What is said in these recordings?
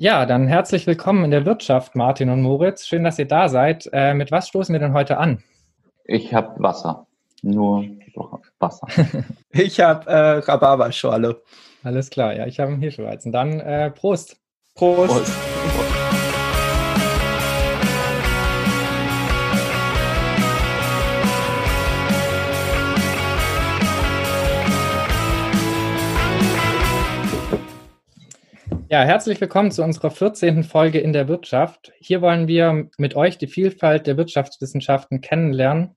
Ja, dann herzlich willkommen in der Wirtschaft, Martin und Moritz. Schön, dass ihr da seid. Äh, mit was stoßen wir denn heute an? Ich habe Wasser. Nur Wasser. ich habe äh, Rhabarberschorle. Alles klar, ja, ich habe einen Hirschweizen. Dann äh, Prost. Prost. Prost. Ja, herzlich willkommen zu unserer 14. Folge in der Wirtschaft. Hier wollen wir mit euch die Vielfalt der Wirtschaftswissenschaften kennenlernen.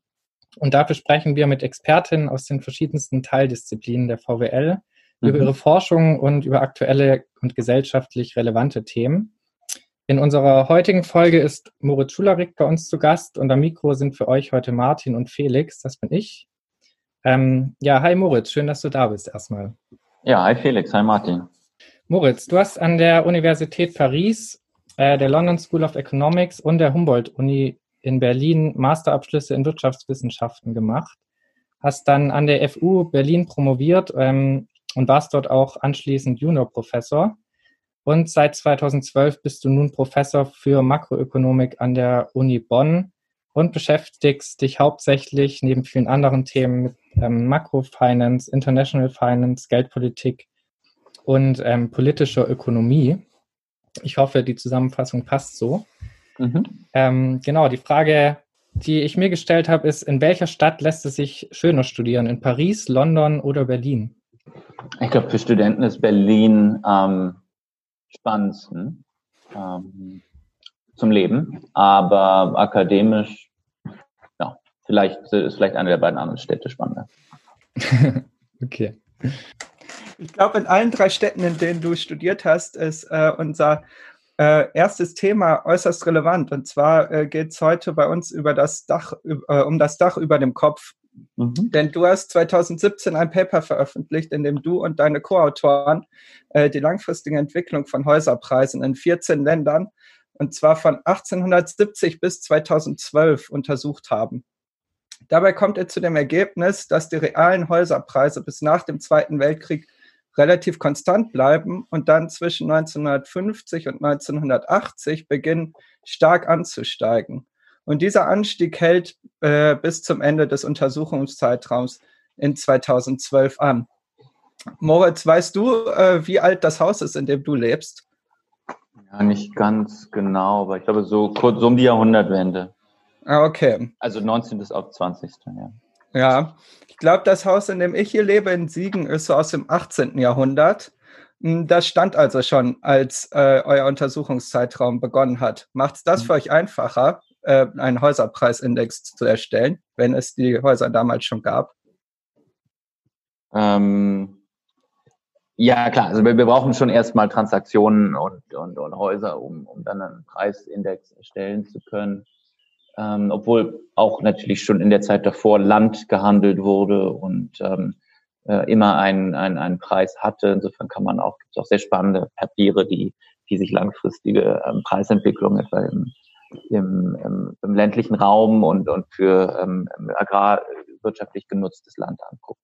Und dafür sprechen wir mit Expertinnen aus den verschiedensten Teildisziplinen der VWL mhm. über ihre Forschung und über aktuelle und gesellschaftlich relevante Themen. In unserer heutigen Folge ist Moritz Schularik bei uns zu Gast und am Mikro sind für euch heute Martin und Felix, das bin ich. Ähm, ja, hi Moritz, schön, dass du da bist erstmal. Ja, hi Felix, hi Martin. Moritz, du hast an der Universität Paris, äh, der London School of Economics und der Humboldt-Uni in Berlin Masterabschlüsse in Wirtschaftswissenschaften gemacht, hast dann an der FU Berlin promoviert ähm, und warst dort auch anschließend Juniorprofessor. Und seit 2012 bist du nun Professor für Makroökonomik an der Uni Bonn und beschäftigst dich hauptsächlich neben vielen anderen Themen mit ähm, Makrofinance, International Finance, Geldpolitik und ähm, politischer Ökonomie. Ich hoffe, die Zusammenfassung passt so. Mhm. Ähm, genau, die Frage, die ich mir gestellt habe, ist, in welcher Stadt lässt es sich schöner studieren? In Paris, London oder Berlin? Ich glaube, für Studenten ist Berlin am spannendsten ähm, zum Leben, aber akademisch, ja, vielleicht ist vielleicht eine der beiden anderen Städte spannender. okay. Ich glaube, in allen drei Städten, in denen du studiert hast, ist äh, unser äh, erstes Thema äußerst relevant. Und zwar äh, geht es heute bei uns über das Dach, äh, um das Dach über dem Kopf. Mhm. Denn du hast 2017 ein Paper veröffentlicht, in dem du und deine Co-Autoren äh, die langfristige Entwicklung von Häuserpreisen in 14 Ländern, und zwar von 1870 bis 2012, untersucht haben. Dabei kommt er zu dem Ergebnis, dass die realen Häuserpreise bis nach dem Zweiten Weltkrieg relativ konstant bleiben und dann zwischen 1950 und 1980 beginnen stark anzusteigen. Und dieser Anstieg hält äh, bis zum Ende des Untersuchungszeitraums in 2012 an. Moritz, weißt du, äh, wie alt das Haus ist, in dem du lebst? Ja, nicht ganz genau, aber ich glaube so kurz so um die Jahrhundertwende. Ah, okay. Also 19. auf 20. Ja. Ja, ich glaube, das Haus, in dem ich hier lebe, in Siegen, ist so aus dem 18. Jahrhundert. Hm, das stand also schon, als äh, euer Untersuchungszeitraum begonnen hat. Macht es das mhm. für euch einfacher, äh, einen Häuserpreisindex zu erstellen, wenn es die Häuser damals schon gab? Ähm, ja, klar. Also wir, wir brauchen schon erstmal Transaktionen und, und, und Häuser, um, um dann einen Preisindex erstellen zu können ähm, obwohl auch natürlich schon in der Zeit davor Land gehandelt wurde und ähm, äh, immer einen, einen, einen Preis hatte. Insofern kann man auch, gibt es auch sehr spannende Papiere, die, die sich langfristige ähm, Preisentwicklung etwa im, im, im, im ländlichen Raum und, und für ähm, agrarwirtschaftlich genutztes Land angucken.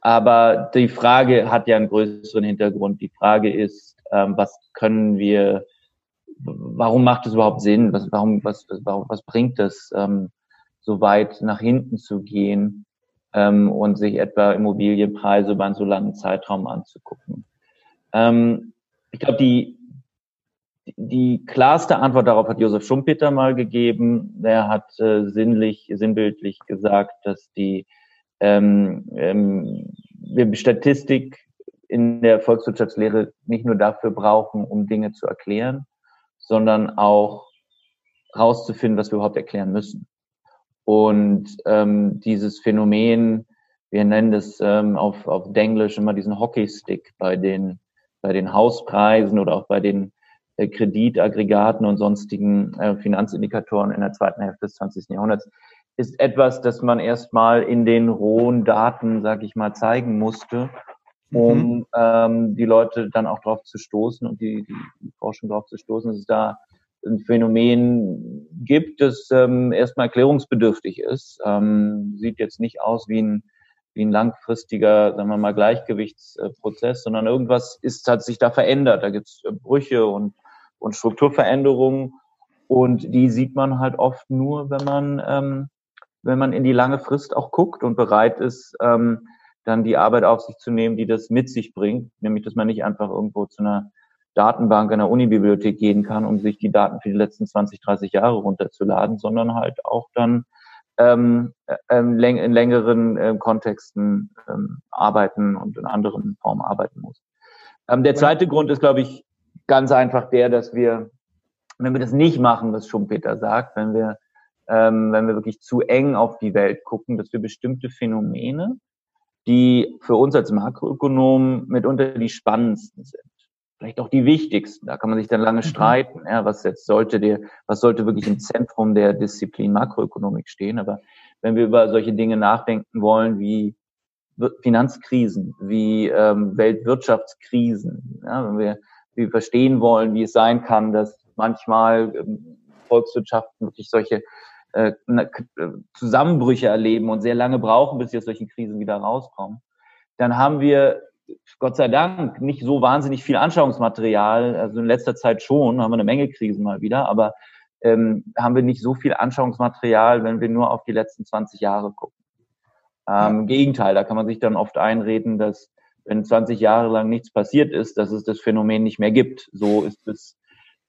Aber die Frage hat ja einen größeren Hintergrund. Die Frage ist, ähm, was können wir warum macht es überhaupt Sinn? Was, warum, was, warum, was bringt es, ähm, so weit nach hinten zu gehen ähm, und sich etwa Immobilienpreise über einen so langen Zeitraum anzugucken? Ähm, ich glaube, die, die klarste Antwort darauf hat Josef Schumpeter mal gegeben. Der hat äh, sinnlich, sinnbildlich gesagt, dass die ähm, ähm, wir Statistik in der Volkswirtschaftslehre nicht nur dafür brauchen, um Dinge zu erklären, sondern auch rauszufinden, was wir überhaupt erklären müssen. Und ähm, dieses Phänomen, wir nennen das ähm, auf, auf Denglisch immer diesen Hockeystick bei den, bei den Hauspreisen oder auch bei den äh, Kreditaggregaten und sonstigen äh, Finanzindikatoren in der zweiten Hälfte des 20. Jahrhunderts, ist etwas, das man erstmal in den rohen Daten, sag ich mal, zeigen musste, um mhm. ähm, die Leute dann auch drauf zu stoßen und die, die, Forschung drauf zu stoßen, dass es da ein Phänomen gibt, das ähm, erstmal erklärungsbedürftig ist. Ähm, sieht jetzt nicht aus wie ein, wie ein langfristiger, sagen wir mal, Gleichgewichtsprozess, sondern irgendwas ist, hat sich da verändert. Da gibt es Brüche und, und Strukturveränderungen. Und die sieht man halt oft nur, wenn man, ähm, wenn man in die lange Frist auch guckt und bereit ist, ähm, dann die Arbeit auf sich zu nehmen, die das mit sich bringt. Nämlich, dass man nicht einfach irgendwo zu einer Datenbank einer Unibibliothek gehen kann, um sich die Daten für die letzten 20, 30 Jahre runterzuladen, sondern halt auch dann ähm, ähm, in längeren äh, Kontexten ähm, arbeiten und in anderen Formen arbeiten muss. Ähm, der zweite Grund ist, glaube ich, ganz einfach der, dass wir, wenn wir das nicht machen, was Schumpeter sagt, wenn wir, ähm, wenn wir wirklich zu eng auf die Welt gucken, dass wir bestimmte Phänomene, die für uns als Makroökonomen mitunter die spannendsten sind, vielleicht auch die wichtigsten. Da kann man sich dann lange mhm. streiten, ja, was jetzt sollte der, was sollte wirklich im Zentrum der Disziplin Makroökonomik stehen. Aber wenn wir über solche Dinge nachdenken wollen, wie Finanzkrisen, wie ähm, Weltwirtschaftskrisen, ja, wenn wir, wir verstehen wollen, wie es sein kann, dass manchmal ähm, Volkswirtschaften wirklich solche äh, Zusammenbrüche erleben und sehr lange brauchen, bis sie aus solchen Krisen wieder rauskommen, dann haben wir Gott sei Dank nicht so wahnsinnig viel Anschauungsmaterial. Also in letzter Zeit schon, haben wir eine Menge Krisen mal wieder, aber ähm, haben wir nicht so viel Anschauungsmaterial, wenn wir nur auf die letzten 20 Jahre gucken. Ähm, Im Gegenteil, da kann man sich dann oft einreden, dass wenn 20 Jahre lang nichts passiert ist, dass es das Phänomen nicht mehr gibt. So ist es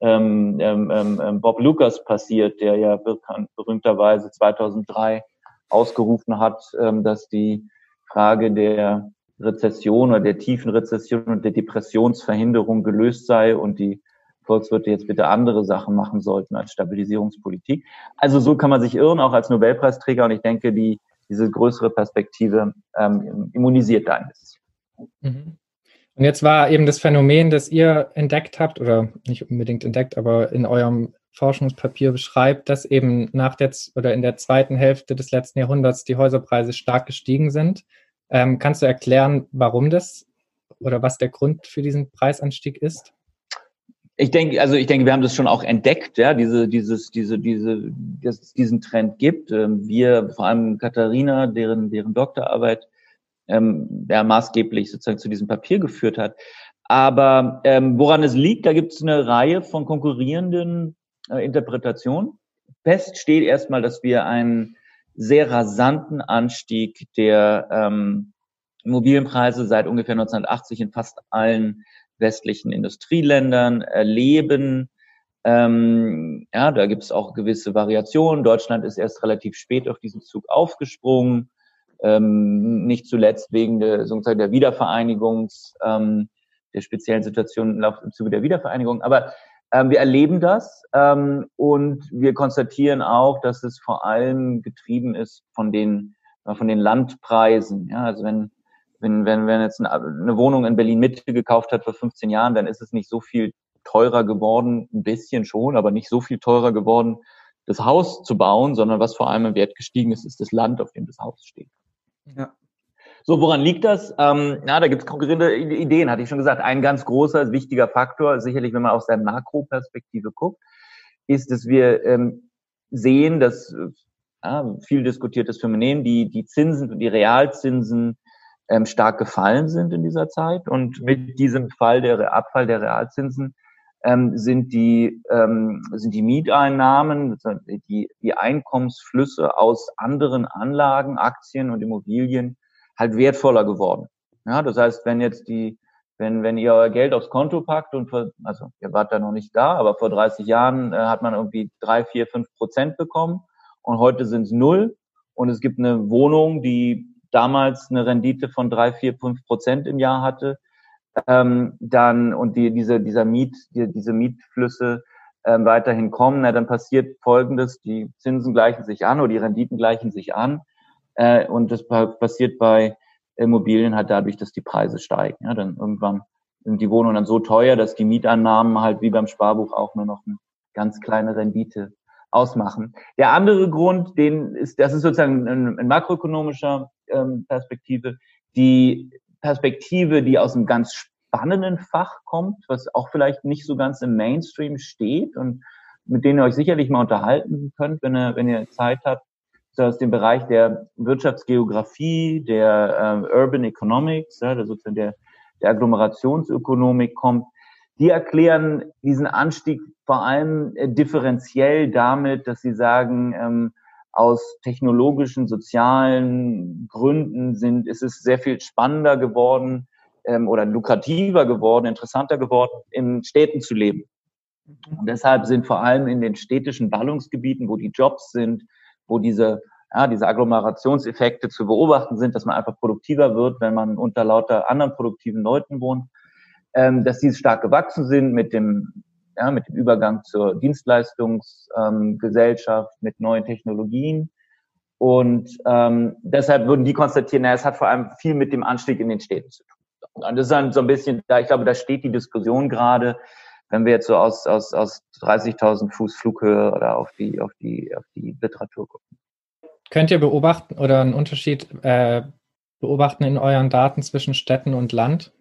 ähm, ähm, ähm, Bob Lucas passiert, der ja berühmterweise 2003 ausgerufen hat, ähm, dass die Frage der Rezession oder der tiefen Rezession und der Depressionsverhinderung gelöst sei und die Volkswirte jetzt bitte andere Sachen machen sollten als Stabilisierungspolitik. Also so kann man sich irren, auch als Nobelpreisträger. Und ich denke, die, diese größere Perspektive ähm, immunisiert da ein bisschen. Mhm. Und jetzt war eben das Phänomen, das ihr entdeckt habt, oder nicht unbedingt entdeckt, aber in eurem Forschungspapier beschreibt, dass eben nach der oder in der zweiten Hälfte des letzten Jahrhunderts die Häuserpreise stark gestiegen sind. Ähm, kannst du erklären, warum das oder was der Grund für diesen Preisanstieg ist? Ich denke, also ich denke, wir haben das schon auch entdeckt, ja, diese, dieses, diese, diese, dass es diesen Trend gibt. Ähm, wir, vor allem Katharina, deren, deren Doktorarbeit ähm, ja, maßgeblich sozusagen zu diesem Papier geführt hat. Aber ähm, woran es liegt, da gibt es eine Reihe von konkurrierenden äh, Interpretationen. Fest steht erstmal, dass wir einen sehr rasanten Anstieg der ähm, Immobilienpreise seit ungefähr 1980 in fast allen westlichen Industrieländern erleben. Ähm, ja, da gibt es auch gewisse Variationen. Deutschland ist erst relativ spät auf diesen Zug aufgesprungen, ähm, nicht zuletzt wegen der, sozusagen der Wiedervereinigungs, ähm, der speziellen Situation im Zuge der Wiedervereinigung. Aber ähm, wir erleben das ähm, und wir konstatieren auch, dass es vor allem getrieben ist von den, äh, von den Landpreisen. Ja, also wenn, wenn, wenn, wenn jetzt eine Wohnung in Berlin Mitte gekauft hat vor 15 Jahren, dann ist es nicht so viel teurer geworden, ein bisschen schon, aber nicht so viel teurer geworden, das Haus zu bauen, sondern was vor allem im Wert gestiegen ist, ist das Land, auf dem das Haus steht. Ja. So, woran liegt das? Ähm, na, da gibt es konkurrierende Ideen, hatte ich schon gesagt. Ein ganz großer, wichtiger Faktor, sicherlich, wenn man aus der Makroperspektive guckt, ist, dass wir ähm, sehen, dass ja, viel diskutiertes Phänomen, die, die Zinsen, die Realzinsen ähm, stark gefallen sind in dieser Zeit. Und mit diesem Fall der Abfall der Realzinsen ähm, sind die ähm, sind die Mieteinnahmen, die, die Einkommensflüsse aus anderen Anlagen, Aktien und Immobilien halt wertvoller geworden. Ja, das heißt, wenn jetzt die, wenn, wenn ihr euer Geld aufs Konto packt und, für, also ihr wart da noch nicht da, aber vor 30 Jahren äh, hat man irgendwie drei, vier, fünf Prozent bekommen und heute sind es null und es gibt eine Wohnung, die damals eine Rendite von drei, vier, fünf Prozent im Jahr hatte, ähm, dann und die, diese, dieser Miet, die, diese Mietflüsse ähm, weiterhin kommen, na, dann passiert Folgendes, die Zinsen gleichen sich an oder die Renditen gleichen sich an äh, und das passiert bei Immobilien halt dadurch, dass die Preise steigen. Ja, dann irgendwann sind die Wohnungen dann so teuer, dass die Mieteinnahmen halt wie beim Sparbuch auch nur noch eine ganz kleine Rendite ausmachen. Der andere Grund, den ist, das ist sozusagen in, in makroökonomischer ähm, Perspektive, die Perspektive, die aus einem ganz spannenden Fach kommt, was auch vielleicht nicht so ganz im Mainstream steht und mit denen ihr euch sicherlich mal unterhalten könnt, wenn ihr, wenn ihr Zeit habt, aus dem Bereich der Wirtschaftsgeografie, der äh, Urban Economics, ja, der sozusagen der, der Agglomerationsökonomik kommt, die erklären diesen Anstieg vor allem äh, differenziell damit, dass sie sagen, ähm, aus technologischen, sozialen Gründen sind, ist es sehr viel spannender geworden ähm, oder lukrativer geworden, interessanter geworden, in Städten zu leben. Und deshalb sind vor allem in den städtischen Ballungsgebieten, wo die Jobs sind, wo diese, ja, diese Agglomerationseffekte zu beobachten sind, dass man einfach produktiver wird, wenn man unter lauter anderen produktiven Leuten wohnt, ähm, dass diese stark gewachsen sind mit dem, ja, mit dem Übergang zur Dienstleistungsgesellschaft, ähm, mit neuen Technologien. Und ähm, deshalb würden die konstatieren, na, es hat vor allem viel mit dem Anstieg in den Städten zu tun. Und das ist dann so ein bisschen, da ich glaube, da steht die Diskussion gerade, wenn wir jetzt so aus, aus, aus 30.000 Fuß Flughöhe oder auf die, auf die, auf die Literatur gucken. Könnt ihr beobachten oder einen Unterschied äh, beobachten in euren Daten zwischen Städten und Land?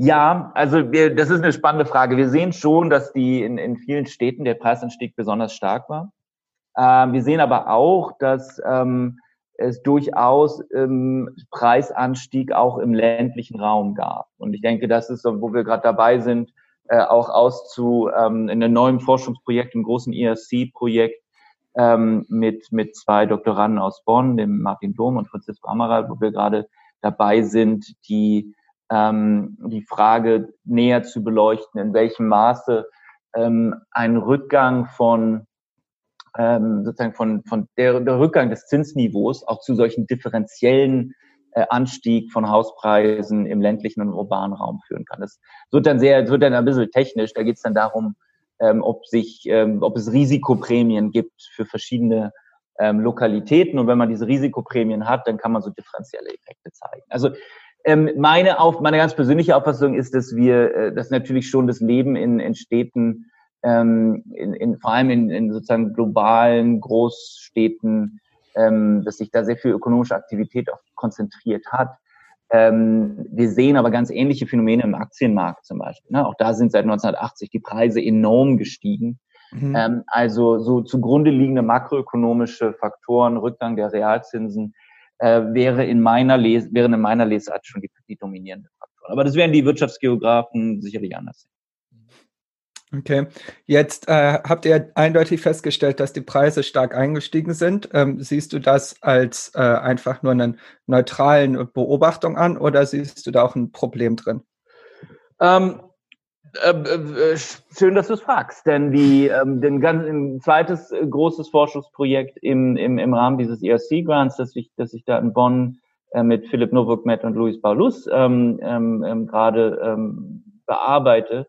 Ja, also wir, das ist eine spannende Frage. Wir sehen schon, dass die in, in vielen Städten der Preisanstieg besonders stark war. Ähm, wir sehen aber auch, dass ähm, es durchaus ähm, Preisanstieg auch im ländlichen Raum gab. Und ich denke, das ist wo wir gerade dabei sind, äh, auch auszu ähm, in einem neuen Forschungsprojekt, im großen ERC-Projekt ähm, mit mit zwei Doktoranden aus Bonn, dem Martin Dom und Francisco Amaral, wo wir gerade dabei sind, die ähm, die Frage näher zu beleuchten, in welchem Maße ähm, ein Rückgang von ähm, sozusagen von, von der, der Rückgang des Zinsniveaus auch zu solchen differenziellen äh, Anstieg von Hauspreisen im ländlichen und urbanen Raum führen kann. Das wird dann sehr, wird dann ein bisschen technisch. Da geht es dann darum, ähm, ob sich, ähm, ob es Risikoprämien gibt für verschiedene ähm, Lokalitäten. Und wenn man diese Risikoprämien hat, dann kann man so differenzielle Effekte zeigen. Also ähm, meine, auf, meine ganz persönliche Auffassung ist, dass wir, äh, dass natürlich schon das Leben in, in Städten, ähm, in, in, vor allem in, in sozusagen globalen Großstädten, ähm, dass sich da sehr viel ökonomische Aktivität auch konzentriert hat. Ähm, wir sehen aber ganz ähnliche Phänomene im Aktienmarkt zum Beispiel. Ne? Auch da sind seit 1980 die Preise enorm gestiegen. Mhm. Ähm, also so zugrunde liegende makroökonomische Faktoren, Rückgang der Realzinsen, äh, wäre in meiner Les wären in meiner Lesart schon die, die dominierende Faktoren. Aber das werden die Wirtschaftsgeografen sicherlich anders sehen. Okay, jetzt äh, habt ihr eindeutig festgestellt, dass die Preise stark eingestiegen sind. Ähm, siehst du das als äh, einfach nur eine neutralen Beobachtung an oder siehst du da auch ein Problem drin? Ähm, äh, äh, schön, dass du es fragst, denn die, ähm, den ganz, ein zweites äh, großes Forschungsprojekt im, im, im Rahmen dieses ERC-Grants, das ich, das ich da in Bonn äh, mit Philipp Nowak-Met und Luis Paulus ähm, ähm, ähm, gerade ähm, bearbeite,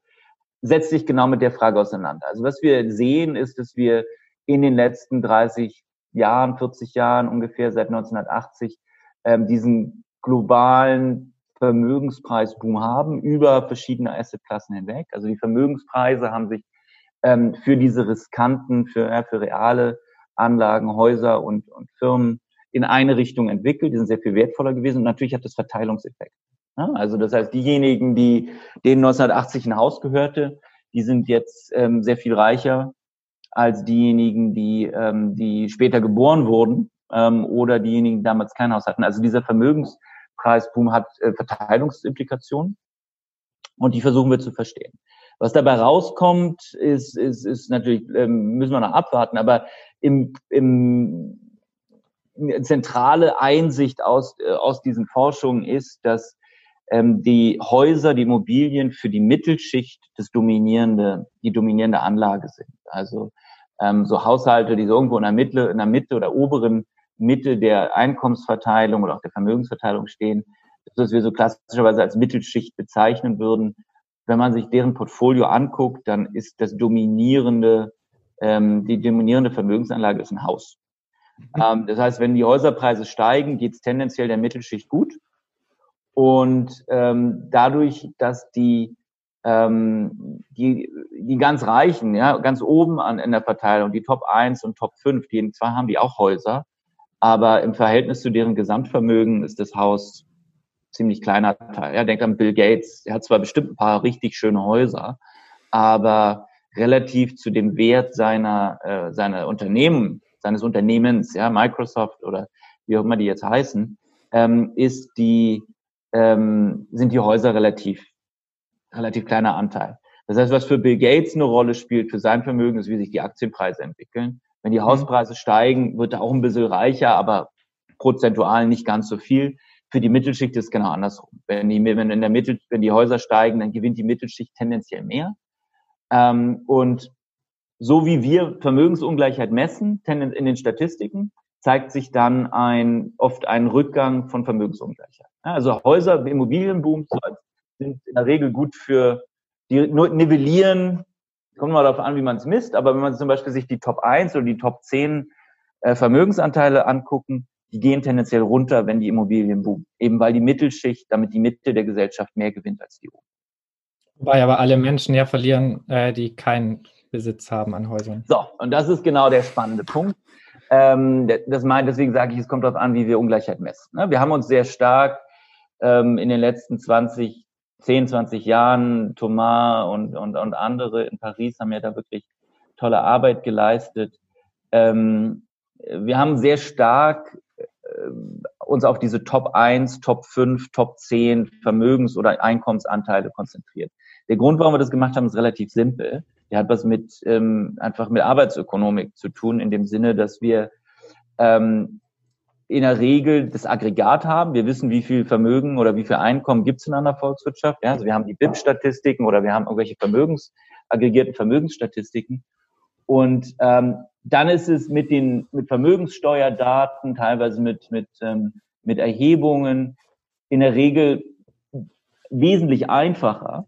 setzt sich genau mit der Frage auseinander. Also was wir sehen, ist, dass wir in den letzten 30 Jahren, 40 Jahren ungefähr seit 1980 ähm, diesen globalen Vermögenspreisboom haben über verschiedene Assetklassen hinweg. Also die Vermögenspreise haben sich ähm, für diese riskanten, für, ja, für reale Anlagen, Häuser und, und Firmen in eine Richtung entwickelt. Die sind sehr viel wertvoller gewesen und natürlich hat das Verteilungseffekt. Ja, also das heißt, diejenigen, die denen 1980 ein Haus gehörte, die sind jetzt ähm, sehr viel reicher als diejenigen, die, ähm, die später geboren wurden ähm, oder diejenigen, die damals kein Haus hatten. Also dieser Vermögenspreisboom hat äh, Verteilungsimplikationen und die versuchen wir zu verstehen. Was dabei rauskommt, ist, ist, ist natürlich, ähm, müssen wir noch abwarten, aber im, im zentrale Einsicht aus, äh, aus diesen Forschungen ist, dass ähm, die Häuser, die Immobilien für die Mittelschicht das dominierende, die dominierende Anlage sind. Also ähm, so Haushalte, die so irgendwo in der Mitte, in der Mitte oder oberen Mitte der Einkommensverteilung oder auch der Vermögensverteilung stehen, das, was wir so klassischerweise als Mittelschicht bezeichnen würden. Wenn man sich deren Portfolio anguckt, dann ist das dominierende, ähm, die dominierende Vermögensanlage ist ein Haus. Ähm, das heißt, wenn die Häuserpreise steigen, geht es tendenziell der Mittelschicht gut. Und ähm, dadurch, dass die, ähm, die, die ganz Reichen, ja, ganz oben an, in der Verteilung, die Top 1 und Top 5, die zwar haben die auch Häuser, aber im Verhältnis zu deren Gesamtvermögen ist das Haus ziemlich kleiner Teil. Ja, denkt an Bill Gates, er hat zwar bestimmt ein paar richtig schöne Häuser, aber relativ zu dem Wert seiner, äh, seiner Unternehmen seines Unternehmens, ja, Microsoft oder wie auch immer die jetzt heißen, ähm, ist die, ähm, sind die Häuser relativ, relativ kleiner Anteil. Das heißt, was für Bill Gates eine Rolle spielt, für sein Vermögen, ist, wie sich die Aktienpreise entwickeln. Wenn die mhm. Hauspreise steigen, wird er auch ein bisschen reicher, aber prozentual nicht ganz so viel. Für die Mittelschicht ist es genau andersrum. Wenn die, wenn in der Mittel, wenn die Häuser steigen, dann gewinnt die Mittelschicht tendenziell mehr. Ähm, und so wie wir Vermögensungleichheit messen, in den Statistiken, zeigt sich dann ein, oft ein Rückgang von Vermögensungleichheit. Also Häuser, Immobilienboom sind in der Regel gut für, die nivellieren, kommt mal darauf an, wie man es misst, aber wenn man zum Beispiel sich die Top 1 oder die Top 10 äh, Vermögensanteile angucken, die gehen tendenziell runter, wenn die Immobilien boomen. Eben weil die Mittelschicht, damit die Mitte der Gesellschaft mehr gewinnt als die oben. Wobei aber alle Menschen ja verlieren, äh, die keinen Besitz haben an Häusern. So, und das ist genau der spannende Punkt. Ähm, das meint, deswegen sage ich, es kommt darauf an, wie wir Ungleichheit messen. Ne? Wir haben uns sehr stark ähm, in den letzten 20, 10, 20 Jahren, Thomas und, und, und andere in Paris haben ja da wirklich tolle Arbeit geleistet. Ähm, wir haben sehr stark äh, uns auf diese Top 1, Top 5, Top 10 Vermögens- oder Einkommensanteile konzentriert. Der Grund, warum wir das gemacht haben, ist relativ simpel. Der hat was mit ähm, einfach mit Arbeitsökonomik zu tun, in dem Sinne, dass wir ähm, in der Regel das Aggregat haben. Wir wissen, wie viel Vermögen oder wie viel Einkommen gibt es in einer Volkswirtschaft. Ja, also wir haben die BIP-Statistiken oder wir haben irgendwelche Vermögens, aggregierten Vermögensstatistiken. Und ähm, dann ist es mit den mit Vermögenssteuerdaten, teilweise mit mit ähm, mit Erhebungen in der Regel wesentlich einfacher,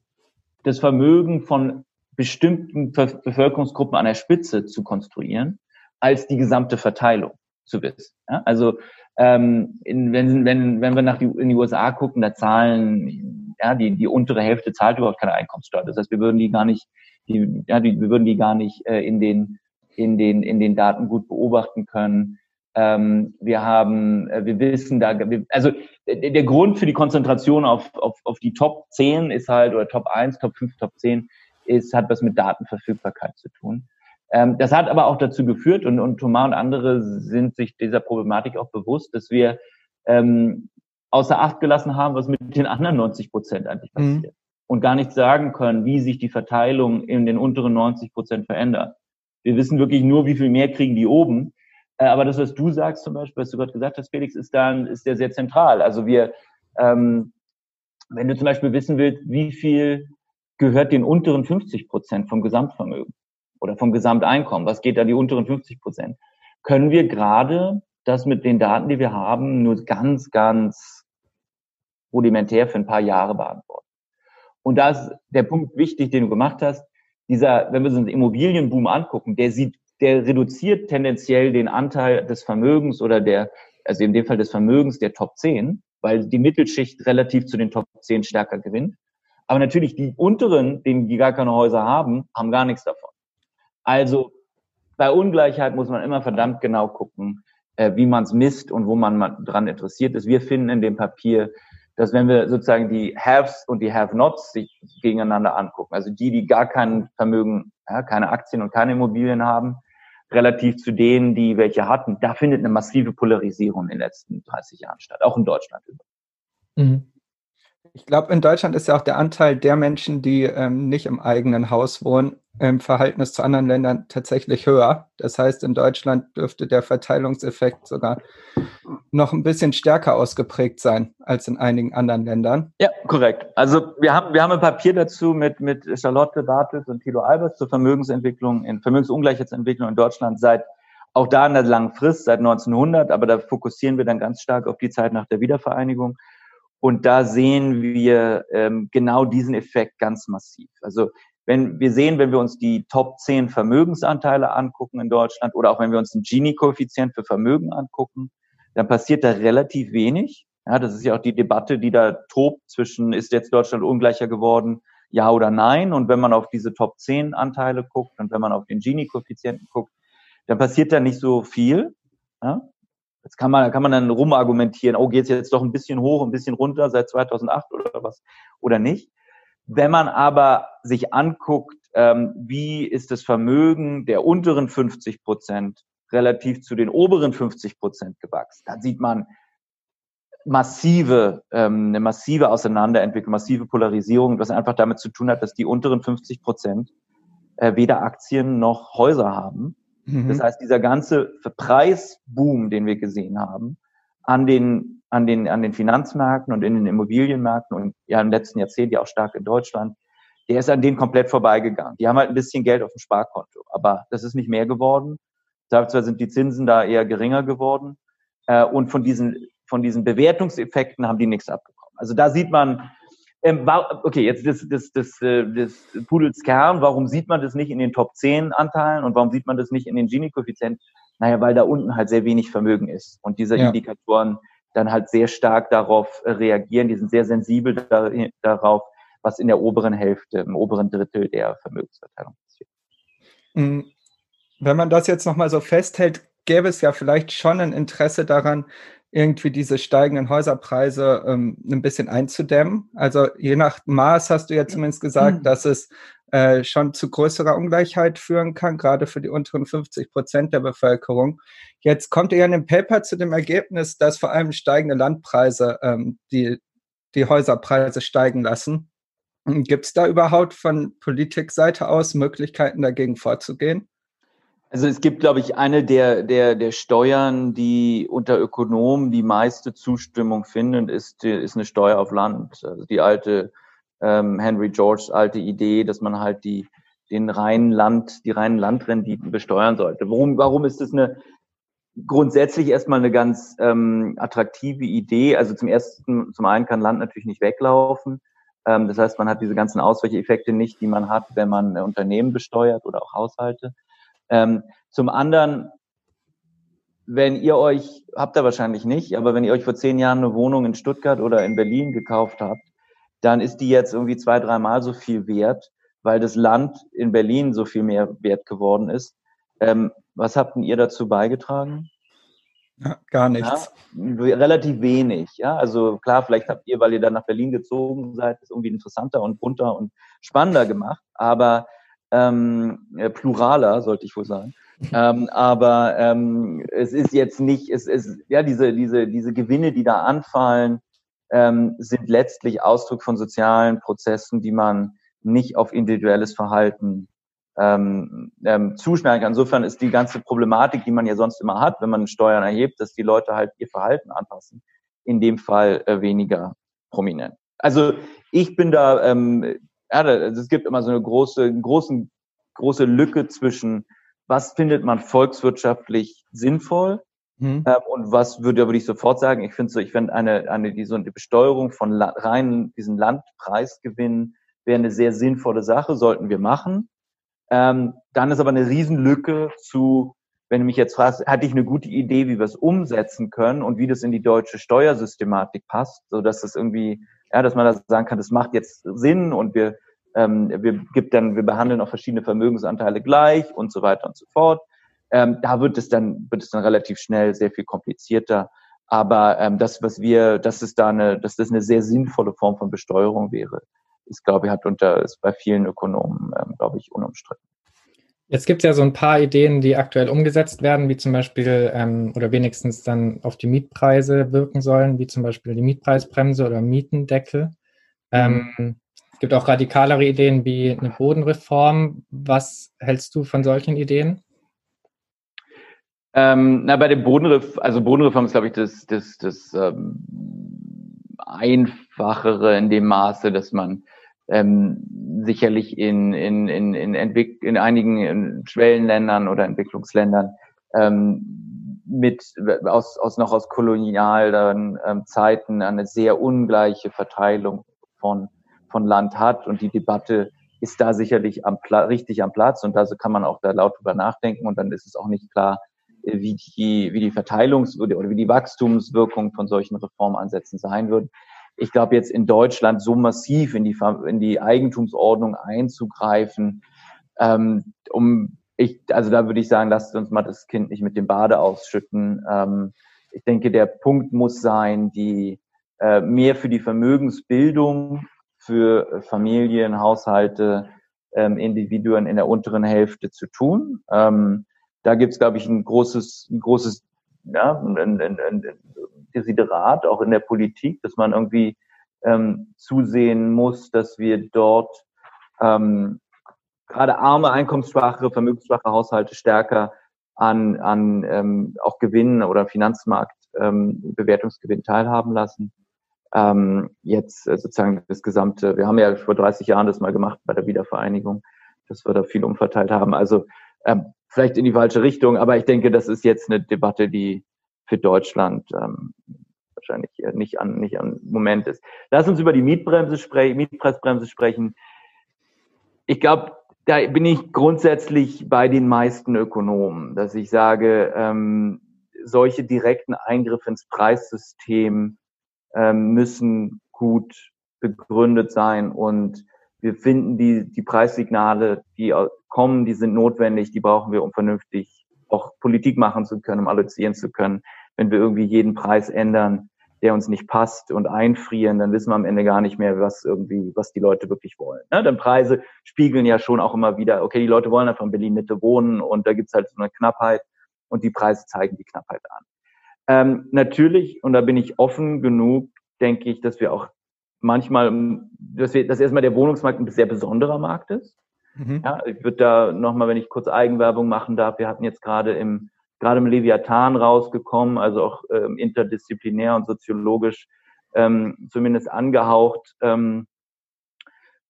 das Vermögen von bestimmten Bevölkerungsgruppen an der Spitze zu konstruieren, als die gesamte Verteilung zu wissen. Ja? Also ähm, in, wenn, wenn, wenn wir nach die, in die USA gucken, da zahlen ja, die, die untere Hälfte zahlt überhaupt keine Einkommenssteuer. Das heißt, wir würden die gar nicht, die, ja, die, wir würden die gar nicht äh, in den in den in den Daten gut beobachten können. Ähm, wir haben, äh, wir wissen da, wir, also der, der Grund für die Konzentration auf, auf, auf die Top 10 ist halt, oder Top 1, Top 5, Top 10, ist, hat was mit Datenverfügbarkeit zu tun. Ähm, das hat aber auch dazu geführt, und, und Thomas und andere sind sich dieser Problematik auch bewusst, dass wir ähm, außer Acht gelassen haben, was mit den anderen 90 Prozent eigentlich mhm. passiert. Mhm. Und gar nicht sagen können, wie sich die Verteilung in den unteren 90 Prozent verändert. Wir wissen wirklich nur, wie viel mehr kriegen die oben. Äh, aber das, was du sagst zum Beispiel, was du gerade gesagt hast, Felix, ist dann, ist der sehr zentral. Also wir, ähm, wenn du zum Beispiel wissen willst, wie viel gehört den unteren 50 Prozent vom Gesamtvermögen oder vom Gesamteinkommen. Was geht da die unteren 50 Prozent? Können wir gerade das mit den Daten, die wir haben, nur ganz, ganz rudimentär für ein paar Jahre beantworten. Und da ist der Punkt wichtig, den du gemacht hast. Dieser, wenn wir uns den Immobilienboom angucken, der sieht, der reduziert tendenziell den Anteil des Vermögens oder der, also in dem Fall des Vermögens der Top 10, weil die Mittelschicht relativ zu den Top 10 stärker gewinnt. Aber natürlich die unteren, denen die gar keine Häuser haben, haben gar nichts davon. Also bei Ungleichheit muss man immer verdammt genau gucken, äh, wie man es misst und wo man dran interessiert ist. Wir finden in dem Papier, dass wenn wir sozusagen die Haves und die Have-Nots sich gegeneinander angucken, also die, die gar kein Vermögen, ja, keine Aktien und keine Immobilien haben, relativ zu denen, die welche hatten, da findet eine massive Polarisierung in den letzten 30 Jahren statt, auch in Deutschland. Mhm. Ich glaube, in Deutschland ist ja auch der Anteil der Menschen, die ähm, nicht im eigenen Haus wohnen, im Verhältnis zu anderen Ländern tatsächlich höher. Das heißt, in Deutschland dürfte der Verteilungseffekt sogar noch ein bisschen stärker ausgeprägt sein als in einigen anderen Ländern. Ja, korrekt. Also wir haben, wir haben ein Papier dazu mit, mit Charlotte Bartels und Tilo Albers zur Vermögensentwicklung, in Vermögensungleichheitsentwicklung in Deutschland seit auch da in der langen Frist, seit 1900, aber da fokussieren wir dann ganz stark auf die Zeit nach der Wiedervereinigung. Und da sehen wir ähm, genau diesen Effekt ganz massiv. Also wenn wir sehen, wenn wir uns die Top 10 Vermögensanteile angucken in Deutschland oder auch wenn wir uns den Gini-Koeffizient für Vermögen angucken, dann passiert da relativ wenig. Ja, das ist ja auch die Debatte, die da tobt zwischen, ist jetzt Deutschland ungleicher geworden, ja oder nein? Und wenn man auf diese Top 10 Anteile guckt und wenn man auf den Gini-Koeffizienten guckt, dann passiert da nicht so viel. Ja? Jetzt kann man, kann man dann rumargumentieren, oh, geht es jetzt doch ein bisschen hoch, ein bisschen runter seit 2008 oder was, oder nicht. Wenn man aber sich anguckt, ähm, wie ist das Vermögen der unteren 50 Prozent relativ zu den oberen 50 Prozent gewachsen. Da sieht man massive, ähm, eine massive Auseinanderentwicklung, massive Polarisierung, was einfach damit zu tun hat, dass die unteren 50 Prozent äh, weder Aktien noch Häuser haben. Mhm. Das heißt, dieser ganze Preisboom, den wir gesehen haben, an den, an den, an den Finanzmärkten und in den Immobilienmärkten und ja im letzten Jahrzehnt ja auch stark in Deutschland, der ist an denen komplett vorbeigegangen. Die haben halt ein bisschen Geld auf dem Sparkonto, aber das ist nicht mehr geworden. Zwar sind die Zinsen da eher geringer geworden. Äh, und von diesen, von diesen Bewertungseffekten haben die nichts abbekommen. Also da sieht man, ähm, okay, jetzt das, das, das, äh, das Pudels Kern, warum sieht man das nicht in den Top 10 Anteilen und warum sieht man das nicht in den Gini-Koeffizienten? Naja, weil da unten halt sehr wenig Vermögen ist und diese ja. Indikatoren dann halt sehr stark darauf reagieren, die sind sehr sensibel da, darauf, was in der oberen Hälfte, im oberen Drittel der Vermögensverteilung passiert. Mm, wenn man das jetzt nochmal so festhält, gäbe es ja vielleicht schon ein Interesse daran, irgendwie diese steigenden Häuserpreise ähm, ein bisschen einzudämmen. Also je nach Maß hast du ja zumindest gesagt, mhm. dass es äh, schon zu größerer Ungleichheit führen kann, gerade für die unteren 50 Prozent der Bevölkerung. Jetzt kommt ihr ja in dem Paper zu dem Ergebnis, dass vor allem steigende Landpreise ähm, die, die Häuserpreise steigen lassen. Gibt es da überhaupt von Politikseite aus Möglichkeiten dagegen vorzugehen? Also es gibt, glaube ich, eine der, der, der Steuern, die unter Ökonomen die meiste Zustimmung finden, ist, ist eine Steuer auf Land. Also die alte ähm, Henry George alte Idee, dass man halt die, den reinen Land, die reinen Landrenditen besteuern sollte. Warum, warum ist das eine grundsätzlich erstmal eine ganz ähm, attraktive Idee? Also zum ersten, zum einen kann Land natürlich nicht weglaufen. Ähm, das heißt, man hat diese ganzen Ausweicheffekte nicht, die man hat, wenn man Unternehmen besteuert oder auch Haushalte. Ähm, zum anderen, wenn ihr euch, habt ihr wahrscheinlich nicht, aber wenn ihr euch vor zehn Jahren eine Wohnung in Stuttgart oder in Berlin gekauft habt, dann ist die jetzt irgendwie zwei, dreimal so viel wert, weil das Land in Berlin so viel mehr wert geworden ist. Ähm, was habt denn ihr dazu beigetragen? Ja, gar nichts. Ja, relativ wenig. Ja, also klar, vielleicht habt ihr, weil ihr dann nach Berlin gezogen seid, es irgendwie interessanter und bunter und spannender gemacht. Aber ähm, äh, pluraler, sollte ich wohl sagen. ähm, aber ähm, es ist jetzt nicht, es ist, ja, diese, diese, diese Gewinne, die da anfallen, ähm, sind letztlich Ausdruck von sozialen Prozessen, die man nicht auf individuelles Verhalten ähm, ähm, zuschneiden kann. Insofern ist die ganze Problematik, die man ja sonst immer hat, wenn man Steuern erhebt, dass die Leute halt ihr Verhalten anpassen, in dem Fall äh, weniger prominent. Also ich bin da ähm, ja, es gibt immer so eine große, großen, große Lücke zwischen, was findet man volkswirtschaftlich sinnvoll mhm. äh, und was würde, würde ich sofort sagen, ich finde so, ich finde eine, eine, die, so eine Besteuerung von La rein, diesen Landpreisgewinn wäre eine sehr sinnvolle Sache, sollten wir machen. Ähm, dann ist aber eine Riesenlücke zu, wenn du mich jetzt fragst, hatte ich eine gute Idee, wie wir es umsetzen können und wie das in die deutsche Steuersystematik passt, so dass das irgendwie ja, dass man da sagen kann, das macht jetzt Sinn und wir, ähm, wir gibt dann, wir behandeln auch verschiedene Vermögensanteile gleich und so weiter und so fort. Ähm, da wird es dann, wird es dann relativ schnell sehr viel komplizierter. Aber ähm, das, was wir, dass es da eine, dass das eine sehr sinnvolle Form von Besteuerung wäre, ist, glaube ich, hat unter, ist bei vielen Ökonomen, ähm, glaube ich, unumstritten. Jetzt gibt es ja so ein paar Ideen, die aktuell umgesetzt werden, wie zum Beispiel ähm, oder wenigstens dann auf die Mietpreise wirken sollen, wie zum Beispiel die Mietpreisbremse oder Mietendeckel. Ähm, mhm. es gibt auch radikalere Ideen wie eine Bodenreform. Was hältst du von solchen Ideen? Ähm, na, bei der Bodenreform, also Bodenreform ist, glaube ich, das, das, das ähm, Einfachere in dem Maße, dass man ähm, sicherlich in, in, in, in, Entwick in einigen Schwellenländern oder Entwicklungsländern ähm, mit aus, aus noch aus kolonialen ähm, Zeiten eine sehr ungleiche Verteilung von, von Land hat. Und die Debatte ist da sicherlich am Pla richtig am Platz. Und da kann man auch da laut drüber nachdenken. Und dann ist es auch nicht klar, äh, wie die, wie die Verteilungs- oder wie die Wachstumswirkung von solchen Reformansätzen sein wird ich glaube, jetzt in Deutschland so massiv in die, in die Eigentumsordnung einzugreifen, ähm, um ich, also da würde ich sagen, lasst uns mal das Kind nicht mit dem Bade ausschütten. Ähm, ich denke, der Punkt muss sein, die äh, mehr für die Vermögensbildung für Familien, Haushalte, ähm, Individuen in der unteren Hälfte zu tun. Ähm, da gibt es, glaube ich, ein großes, ein großes ja, ein, ein, ein Desiderat auch in der Politik, dass man irgendwie ähm, zusehen muss, dass wir dort ähm, gerade arme, einkommensschwache, vermögensschwache Haushalte stärker an, an ähm, auch Gewinnen oder Finanzmarkt ähm, Bewertungsgewinn teilhaben lassen. Ähm, jetzt äh, sozusagen das gesamte, wir haben ja vor 30 Jahren das mal gemacht bei der Wiedervereinigung, dass wir da viel umverteilt haben. Also ähm, vielleicht in die falsche Richtung, aber ich denke, das ist jetzt eine Debatte, die für Deutschland ähm, wahrscheinlich nicht an nicht an Moment ist. Lass uns über die Mietbremse sprechen, Mietpreisbremse sprechen. Ich glaube, da bin ich grundsätzlich bei den meisten Ökonomen, dass ich sage, ähm, solche direkten Eingriffe ins Preissystem ähm, müssen gut begründet sein und wir finden die, die Preissignale, die kommen, die sind notwendig, die brauchen wir, um vernünftig auch Politik machen zu können, um allozieren zu können. Wenn wir irgendwie jeden Preis ändern, der uns nicht passt und einfrieren, dann wissen wir am Ende gar nicht mehr, was irgendwie, was die Leute wirklich wollen. Ne? Denn Preise spiegeln ja schon auch immer wieder, okay, die Leute wollen einfach in Berlin Mitte wohnen und da gibt's halt so eine Knappheit und die Preise zeigen die Knappheit an. Ähm, natürlich, und da bin ich offen genug, denke ich, dass wir auch manchmal, dass, wir, dass erstmal der Wohnungsmarkt ein sehr besonderer Markt ist. Mhm. Ja, ich würde da nochmal, wenn ich kurz Eigenwerbung machen darf, wir hatten jetzt gerade im gerade im Leviathan rausgekommen, also auch ähm, interdisziplinär und soziologisch ähm, zumindest angehaucht, ähm,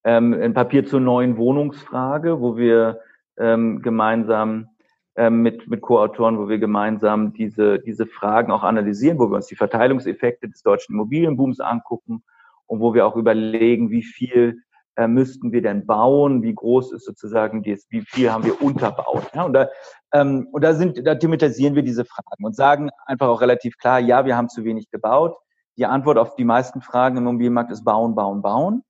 ähm, ein Papier zur neuen Wohnungsfrage, wo wir ähm, gemeinsam ähm, mit, mit Co-Autoren, wo wir gemeinsam diese, diese Fragen auch analysieren, wo wir uns die Verteilungseffekte des deutschen Immobilienbooms angucken und wo wir auch überlegen, wie viel äh, müssten wir denn bauen, wie groß ist sozusagen das, wie viel haben wir unterbaut. Ja, und da, ähm, und da sind, da thematisieren wir diese Fragen und sagen einfach auch relativ klar, ja, wir haben zu wenig gebaut. Die Antwort auf die meisten Fragen im Immobilienmarkt ist bauen, bauen, bauen.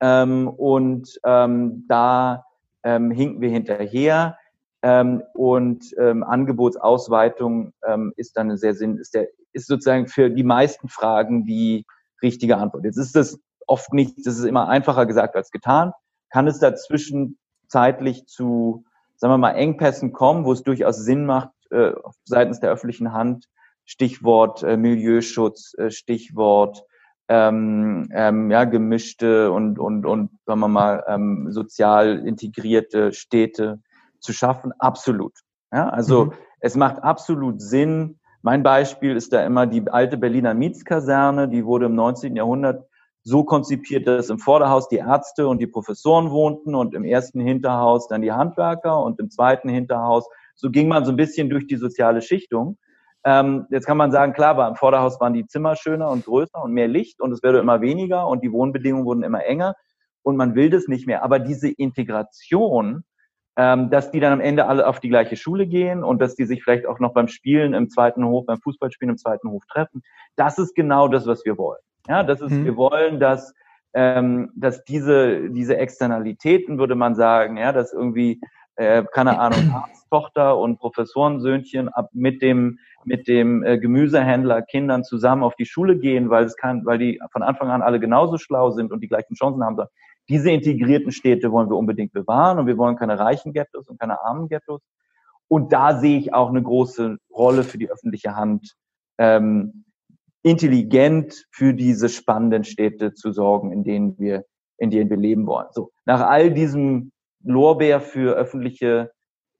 Ähm, und ähm, da ähm, hinken wir hinterher. Ähm, und ähm, Angebotsausweitung ähm, ist dann sehr sinn, ist der, ist sozusagen für die meisten Fragen die richtige Antwort. Jetzt ist das oft nicht, das ist immer einfacher gesagt als getan. Kann es dazwischen zeitlich zu, sagen wir mal, Engpässen kommen, wo es durchaus Sinn macht, äh, seitens der öffentlichen Hand, Stichwort äh, Milieuschutz, äh, Stichwort ähm, ähm, ja, gemischte und, und, und sagen wir mal, ähm, sozial integrierte Städte zu schaffen? Absolut. Ja, also mhm. es macht absolut Sinn. Mein Beispiel ist da immer die alte Berliner Mietskaserne, die wurde im 19. Jahrhundert so konzipiert, dass im Vorderhaus die Ärzte und die Professoren wohnten und im ersten Hinterhaus dann die Handwerker und im zweiten Hinterhaus. So ging man so ein bisschen durch die soziale Schichtung. Ähm, jetzt kann man sagen, klar, aber im Vorderhaus waren die Zimmer schöner und größer und mehr Licht und es wurde immer weniger und die Wohnbedingungen wurden immer enger und man will das nicht mehr. Aber diese Integration, ähm, dass die dann am Ende alle auf die gleiche Schule gehen und dass die sich vielleicht auch noch beim Spielen im zweiten Hof, beim Fußballspielen im zweiten Hof treffen, das ist genau das, was wir wollen. Ja, das ist, mhm. wir wollen, dass, ähm, dass diese, diese Externalitäten, würde man sagen, ja, dass irgendwie, äh, keine Ahnung, Arzttochter und Professorensöhnchen ab mit dem, mit dem äh, Gemüsehändler Kindern zusammen auf die Schule gehen, weil es kann, weil die von Anfang an alle genauso schlau sind und die gleichen Chancen haben. Diese integrierten Städte wollen wir unbedingt bewahren und wir wollen keine reichen Ghettos und keine armen Ghettos. Und da sehe ich auch eine große Rolle für die öffentliche Hand, ähm, intelligent für diese spannenden Städte zu sorgen, in denen wir, in denen wir leben wollen. So, nach all diesem Lorbeer für öffentliche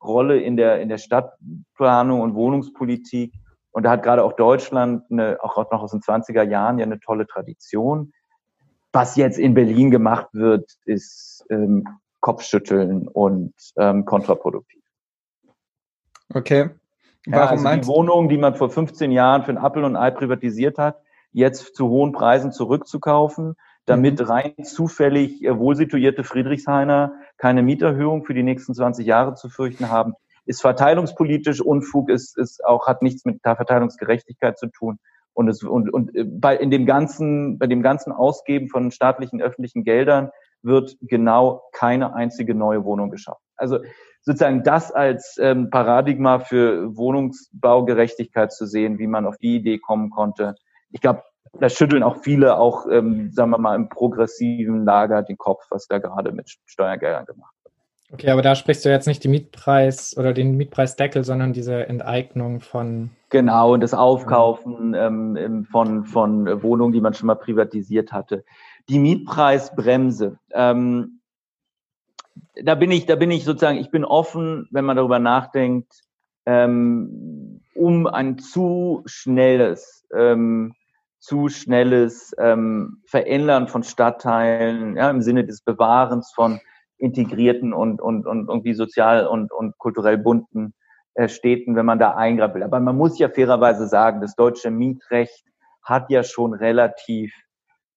Rolle in der, in der Stadtplanung und Wohnungspolitik. Und da hat gerade auch Deutschland, eine, auch noch aus den 20er Jahren, ja eine tolle Tradition. Was jetzt in Berlin gemacht wird, ist ähm, Kopfschütteln und ähm, kontraproduktiv. Okay. Warum ja, also die Wohnungen, die man vor 15 Jahren für ein Apfel und Ei privatisiert hat, jetzt zu hohen Preisen zurückzukaufen, damit mhm. rein zufällig äh, wohlsituierte Friedrichshainer keine Mieterhöhung für die nächsten 20 Jahre zu fürchten haben, ist verteilungspolitisch Unfug, ist, ist auch, hat nichts mit der Verteilungsgerechtigkeit zu tun. Und, es, und, und äh, bei, in dem ganzen, bei dem ganzen Ausgeben von staatlichen, öffentlichen Geldern wird genau keine einzige neue Wohnung geschaffen. Also sozusagen das als ähm, Paradigma für Wohnungsbaugerechtigkeit zu sehen, wie man auf die Idee kommen konnte. Ich glaube, da schütteln auch viele, auch ähm, sagen wir mal im progressiven Lager, den Kopf, was da gerade mit Steuergeldern gemacht wird. Okay, aber da sprichst du jetzt nicht die Mietpreis oder den Mietpreisdeckel, sondern diese Enteignung von. Genau, und das Aufkaufen ähm, von, von Wohnungen, die man schon mal privatisiert hatte. Die Mietpreisbremse. Ähm, da bin ich, da bin ich sozusagen, ich bin offen, wenn man darüber nachdenkt, ähm, um ein zu schnelles, ähm, zu schnelles ähm, Verändern von Stadtteilen, ja, im Sinne des Bewahrens von integrierten und, und, und irgendwie sozial und, und kulturell bunten äh, Städten, wenn man da eingreifen will. Aber man muss ja fairerweise sagen, das deutsche Mietrecht hat ja schon relativ,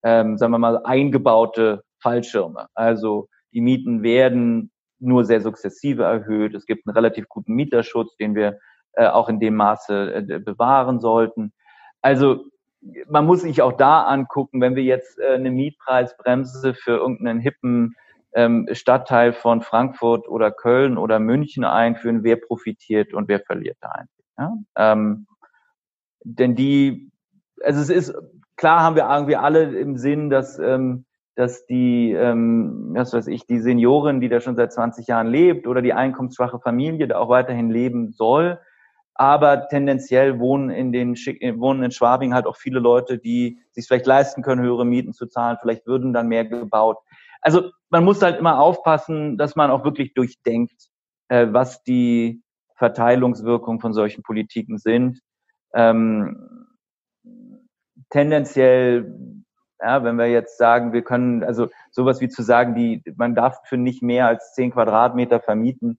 ähm, sagen wir mal, eingebaute Fallschirme. Also die Mieten werden nur sehr sukzessive erhöht. Es gibt einen relativ guten Mieterschutz, den wir äh, auch in dem Maße äh, bewahren sollten. Also man muss sich auch da angucken, wenn wir jetzt äh, eine Mietpreisbremse für irgendeinen hippen ähm, Stadtteil von Frankfurt oder Köln oder München einführen, wer profitiert und wer verliert da eigentlich. Ja? Ähm, denn die, also es ist, klar haben wir irgendwie alle im Sinn, dass, ähm, dass die, ähm, was weiß ich, die Seniorin, die da schon seit 20 Jahren lebt oder die einkommensschwache Familie da auch weiterhin leben soll. Aber tendenziell wohnen in den wohnen in Schwabing halt auch viele Leute, die sich vielleicht leisten können, höhere Mieten zu zahlen. Vielleicht würden dann mehr gebaut. Also man muss halt immer aufpassen, dass man auch wirklich durchdenkt, äh, was die Verteilungswirkungen von solchen Politiken sind. Ähm, tendenziell, ja, wenn wir jetzt sagen, wir können, also sowas wie zu sagen, die, man darf für nicht mehr als zehn Quadratmeter vermieten,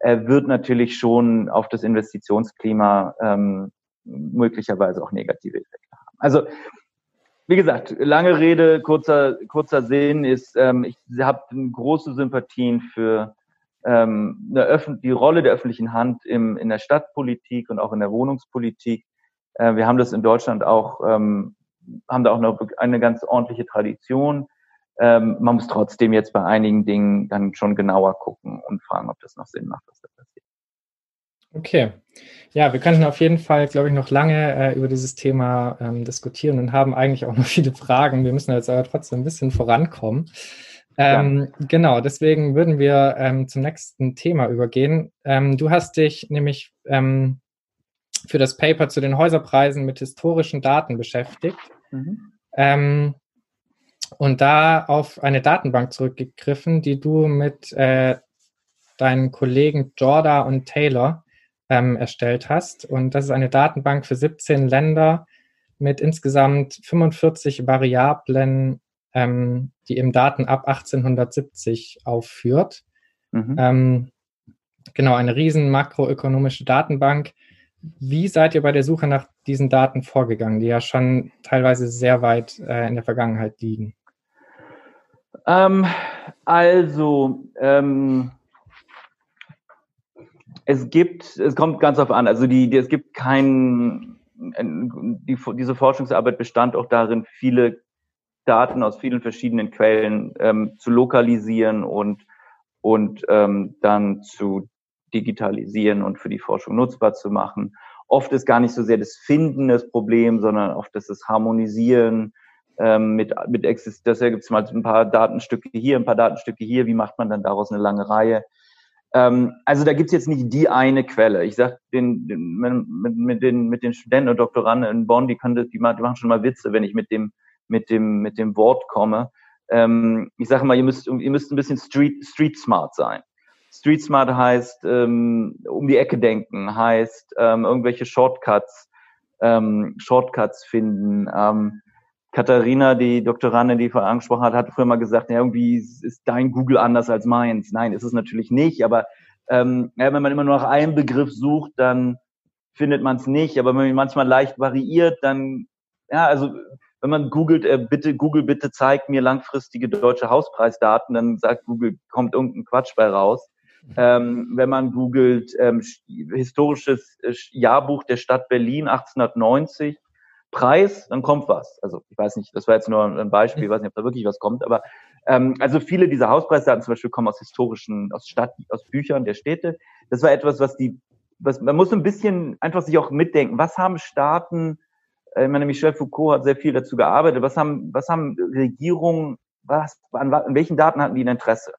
äh, wird natürlich schon auf das Investitionsklima ähm, möglicherweise auch negative Effekte haben. Also wie gesagt, lange Rede, kurzer, kurzer Sinn ist, ähm, ich habe große Sympathien für ähm, eine die Rolle der öffentlichen Hand im, in der Stadtpolitik und auch in der Wohnungspolitik. Äh, wir haben das in Deutschland auch, ähm, haben da auch noch eine ganz ordentliche Tradition. Ähm, man muss trotzdem jetzt bei einigen Dingen dann schon genauer gucken und fragen, ob das noch Sinn macht, was da passiert. Okay. Ja, wir könnten auf jeden Fall, glaube ich, noch lange äh, über dieses Thema ähm, diskutieren und haben eigentlich auch noch viele Fragen. Wir müssen jetzt aber trotzdem ein bisschen vorankommen. Ähm, ja. Genau, deswegen würden wir ähm, zum nächsten Thema übergehen. Ähm, du hast dich nämlich ähm, für das Paper zu den Häuserpreisen mit historischen Daten beschäftigt mhm. Ähm, und da auf eine Datenbank zurückgegriffen, die du mit äh, deinen Kollegen Jorda und Taylor ähm, erstellt hast. Und das ist eine Datenbank für 17 Länder mit insgesamt 45 Variablen, ähm, die eben Daten ab 1870 aufführt. Mhm. Ähm, genau, eine riesen makroökonomische Datenbank. Wie seid ihr bei der Suche nach diesen Daten vorgegangen, die ja schon teilweise sehr weit äh, in der Vergangenheit liegen? Ähm, also, ähm, es gibt, es kommt ganz auf an. Also die, die es gibt keinen, die, diese Forschungsarbeit bestand auch darin, viele Daten aus vielen verschiedenen Quellen ähm, zu lokalisieren und und ähm, dann zu digitalisieren und für die Forschung nutzbar zu machen. Oft ist gar nicht so sehr das Finden das Problem, sondern oft ist das Harmonisieren ähm, mit, mit Exist. Deshalb gibt es mal ein paar Datenstücke hier, ein paar Datenstücke hier. Wie macht man dann daraus eine lange Reihe? Ähm, also da gibt's jetzt nicht die eine Quelle. Ich sag den, den mit, mit, den mit den Studenten und Doktoranden in Bonn, die können das, die machen schon mal Witze, wenn ich mit dem mit dem mit dem Wort komme. Ähm, ich sage mal, ihr müsst ihr müsst ein bisschen street street smart sein. Street smart heißt ähm, um die Ecke denken, heißt ähm, irgendwelche Shortcuts ähm, Shortcuts finden. Ähm, Katharina, die Doktorandin, die vorher angesprochen hat, hat früher mal gesagt, ja, irgendwie ist dein Google anders als meins. Nein, ist es natürlich nicht, aber ähm, ja, wenn man immer nur nach einem Begriff sucht, dann findet man es nicht. Aber wenn man manchmal leicht variiert, dann, ja, also wenn man googelt, äh, bitte, Google, bitte zeig mir langfristige deutsche Hauspreisdaten, dann sagt Google, kommt irgendein Quatsch bei raus. Ähm, wenn man googelt, ähm, historisches äh, Jahrbuch der Stadt Berlin 1890, Preis, dann kommt was. Also ich weiß nicht, das war jetzt nur ein Beispiel, ich weiß nicht, ob da wirklich was kommt, aber ähm, also viele dieser Hauspreisdaten zum Beispiel kommen aus historischen, aus Stadt, aus Büchern der Städte. Das war etwas, was die, was man muss ein bisschen einfach sich auch mitdenken. Was haben Staaten, äh, ich meine, Michel Foucault hat sehr viel dazu gearbeitet. Was haben, was haben Regierungen, was, an, an welchen Daten hatten die ein Interesse?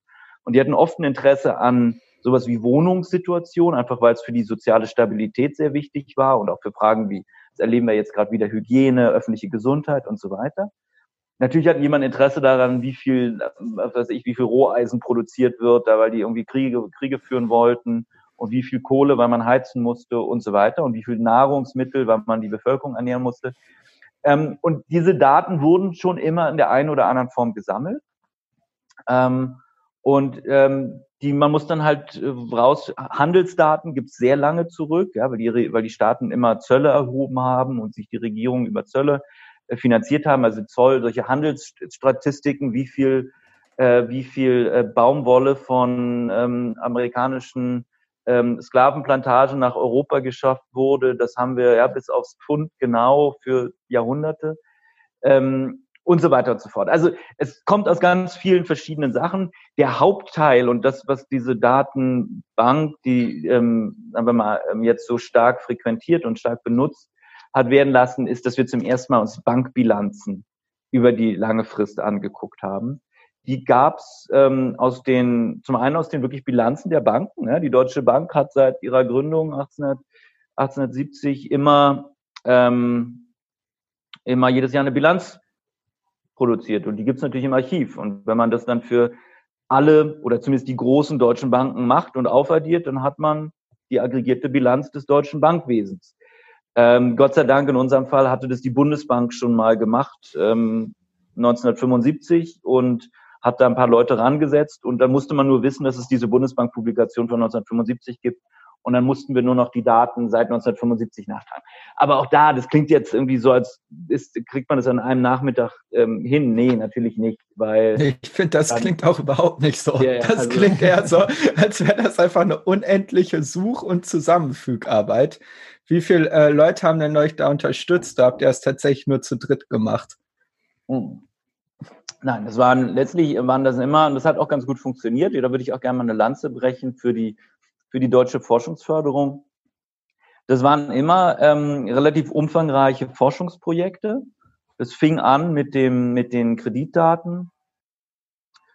Und die hatten oft ein Interesse an sowas wie Wohnungssituation, einfach weil es für die soziale Stabilität sehr wichtig war und auch für Fragen wie, das erleben wir jetzt gerade wieder, Hygiene, öffentliche Gesundheit und so weiter. Natürlich hat jemand Interesse daran, wie viel, was weiß ich, wie viel Roheisen produziert wird, da weil die irgendwie Kriege, Kriege führen wollten und wie viel Kohle, weil man heizen musste und so weiter und wie viel Nahrungsmittel, weil man die Bevölkerung ernähren musste. Ähm, und diese Daten wurden schon immer in der einen oder anderen Form gesammelt. Ähm, und ähm, die, man muss dann halt äh, raus, Handelsdaten gibt's sehr lange zurück, ja, weil die, weil die Staaten immer Zölle erhoben haben und sich die Regierungen über Zölle äh, finanziert haben, also Zoll, solche Handelsstatistiken, wie viel, äh, wie viel äh, Baumwolle von ähm, amerikanischen ähm, Sklavenplantagen nach Europa geschafft wurde, das haben wir ja bis aufs Pfund genau für Jahrhunderte. Ähm, und so weiter und so fort. Also es kommt aus ganz vielen verschiedenen Sachen. Der Hauptteil und das, was diese Datenbank, die ähm, sagen wir mal ähm, jetzt so stark frequentiert und stark benutzt hat werden lassen, ist, dass wir zum ersten Mal uns Bankbilanzen über die lange Frist angeguckt haben. Die gab's ähm, aus den, zum einen aus den wirklich Bilanzen der Banken. Ne? Die Deutsche Bank hat seit ihrer Gründung 1800, 1870 immer ähm, immer jedes Jahr eine Bilanz produziert. Und die gibt es natürlich im Archiv. Und wenn man das dann für alle oder zumindest die großen deutschen Banken macht und aufaddiert, dann hat man die aggregierte Bilanz des deutschen Bankwesens. Ähm, Gott sei Dank in unserem Fall hatte das die Bundesbank schon mal gemacht, ähm, 1975 und hat da ein paar Leute rangesetzt und dann musste man nur wissen, dass es diese Bundesbank-Publikation von 1975 gibt und dann mussten wir nur noch die Daten seit 1975 nachtragen. Aber auch da, das klingt jetzt irgendwie so, als ist, kriegt man das an einem Nachmittag ähm, hin. Nee, natürlich nicht, weil. Ich finde, das dann, klingt auch überhaupt nicht so. Ja, ja, das also, klingt eher so, als wäre das einfach eine unendliche Such- und Zusammenfügarbeit. Wie viele äh, Leute haben denn euch da unterstützt? Da habt ihr es tatsächlich nur zu dritt gemacht? Hm. Nein, das waren letztlich waren das immer, und das hat auch ganz gut funktioniert. Da würde ich auch gerne mal eine Lanze brechen für die für die deutsche Forschungsförderung. Das waren immer ähm, relativ umfangreiche Forschungsprojekte. Das fing an mit dem mit den Kreditdaten.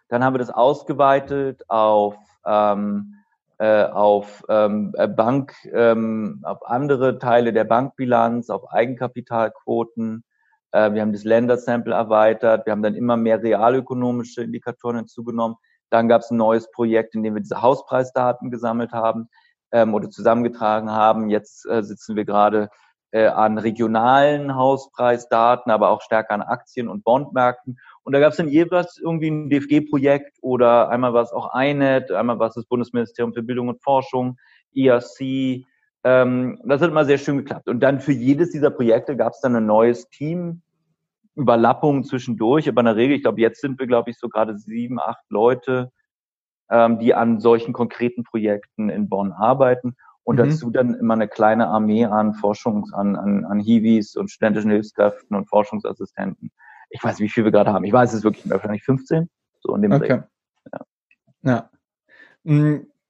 Dann haben wir das ausgeweitet auf ähm, äh, auf ähm, äh, Bank, ähm, auf andere Teile der Bankbilanz, auf Eigenkapitalquoten. Äh, wir haben das Ländersample erweitert. Wir haben dann immer mehr realökonomische Indikatoren hinzugenommen. Dann gab es ein neues Projekt, in dem wir diese Hauspreisdaten gesammelt haben ähm, oder zusammengetragen haben. Jetzt äh, sitzen wir gerade äh, an regionalen Hauspreisdaten, aber auch stärker an Aktien- und Bondmärkten. Und da gab es dann jeweils irgendwie ein DFG-Projekt oder einmal war es auch INET, einmal war es das Bundesministerium für Bildung und Forschung, ERC. Ähm, das hat immer sehr schön geklappt. Und dann für jedes dieser Projekte gab es dann ein neues Team, Überlappungen zwischendurch, aber in der Regel, ich glaube, jetzt sind wir, glaube ich, so gerade sieben, acht Leute, ähm, die an solchen konkreten Projekten in Bonn arbeiten und mhm. dazu dann immer eine kleine Armee an Forschungs-, an, an, an Hiwis und studentischen Hilfskräften und Forschungsassistenten. Ich weiß, wie viel wir gerade haben. Ich weiß es wirklich mehr, wahrscheinlich 15, so in dem okay. Ja. ja.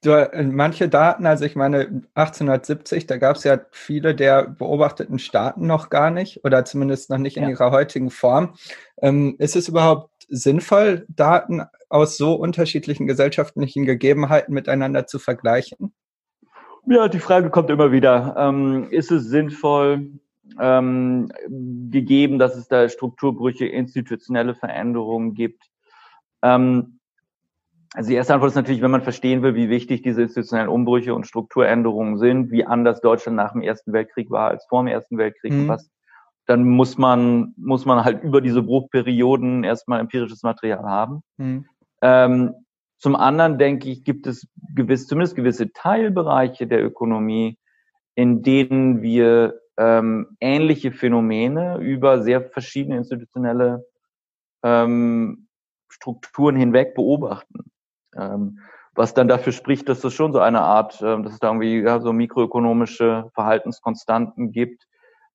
Äh, manche Daten, also ich meine 1870, da gab es ja viele der beobachteten Staaten noch gar nicht oder zumindest noch nicht in ja. ihrer heutigen Form. Ähm, ist es überhaupt sinnvoll, Daten aus so unterschiedlichen gesellschaftlichen Gegebenheiten miteinander zu vergleichen? Ja, die Frage kommt immer wieder. Ähm, ist es sinnvoll, ähm, gegeben, dass es da Strukturbrüche, institutionelle Veränderungen gibt? Ähm, also die erste Antwort ist natürlich, wenn man verstehen will, wie wichtig diese institutionellen Umbrüche und Strukturänderungen sind, wie anders Deutschland nach dem Ersten Weltkrieg war als vor dem Ersten Weltkrieg, mhm. was, dann muss man, muss man halt über diese Bruchperioden erstmal empirisches Material haben. Mhm. Ähm, zum anderen denke ich, gibt es gewiss, zumindest gewisse Teilbereiche der Ökonomie, in denen wir ähm, ähnliche Phänomene über sehr verschiedene institutionelle ähm, Strukturen hinweg beobachten. Ähm, was dann dafür spricht, dass es schon so eine Art, äh, dass es da irgendwie ja, so mikroökonomische Verhaltenskonstanten gibt.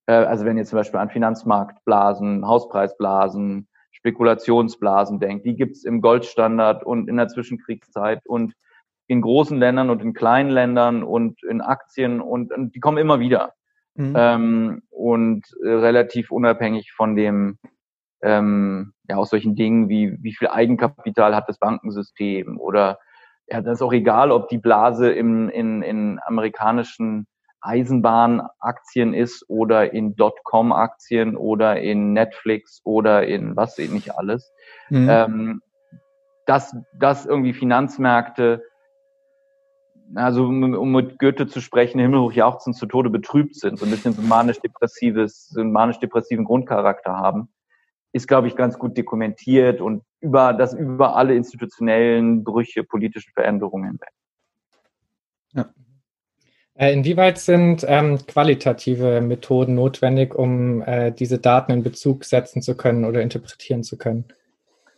Äh, also wenn ihr zum Beispiel an Finanzmarktblasen, Hauspreisblasen, Spekulationsblasen denkt, die gibt's im Goldstandard und in der Zwischenkriegszeit und in großen Ländern und in kleinen Ländern und in Aktien und, und die kommen immer wieder. Mhm. Ähm, und äh, relativ unabhängig von dem ähm, ja, aus solchen Dingen wie, wie viel Eigenkapital hat das Bankensystem oder ja, das ist auch egal, ob die Blase im, in, in amerikanischen Eisenbahnaktien ist oder in Dotcom-Aktien oder in Netflix oder in was weiß nicht alles. Mhm. Ähm, dass, dass irgendwie Finanzmärkte, also um, um mit Goethe zu sprechen, himmelhoch jauchzend zu Tode betrübt sind, so ein bisschen so manisch-depressives, so einen manisch-depressiven Grundcharakter haben, ist, glaube ich, ganz gut dokumentiert und über das über alle institutionellen Brüche, politischen Veränderungen hinweg. Ja. Äh, inwieweit sind ähm, qualitative Methoden notwendig, um äh, diese Daten in Bezug setzen zu können oder interpretieren zu können?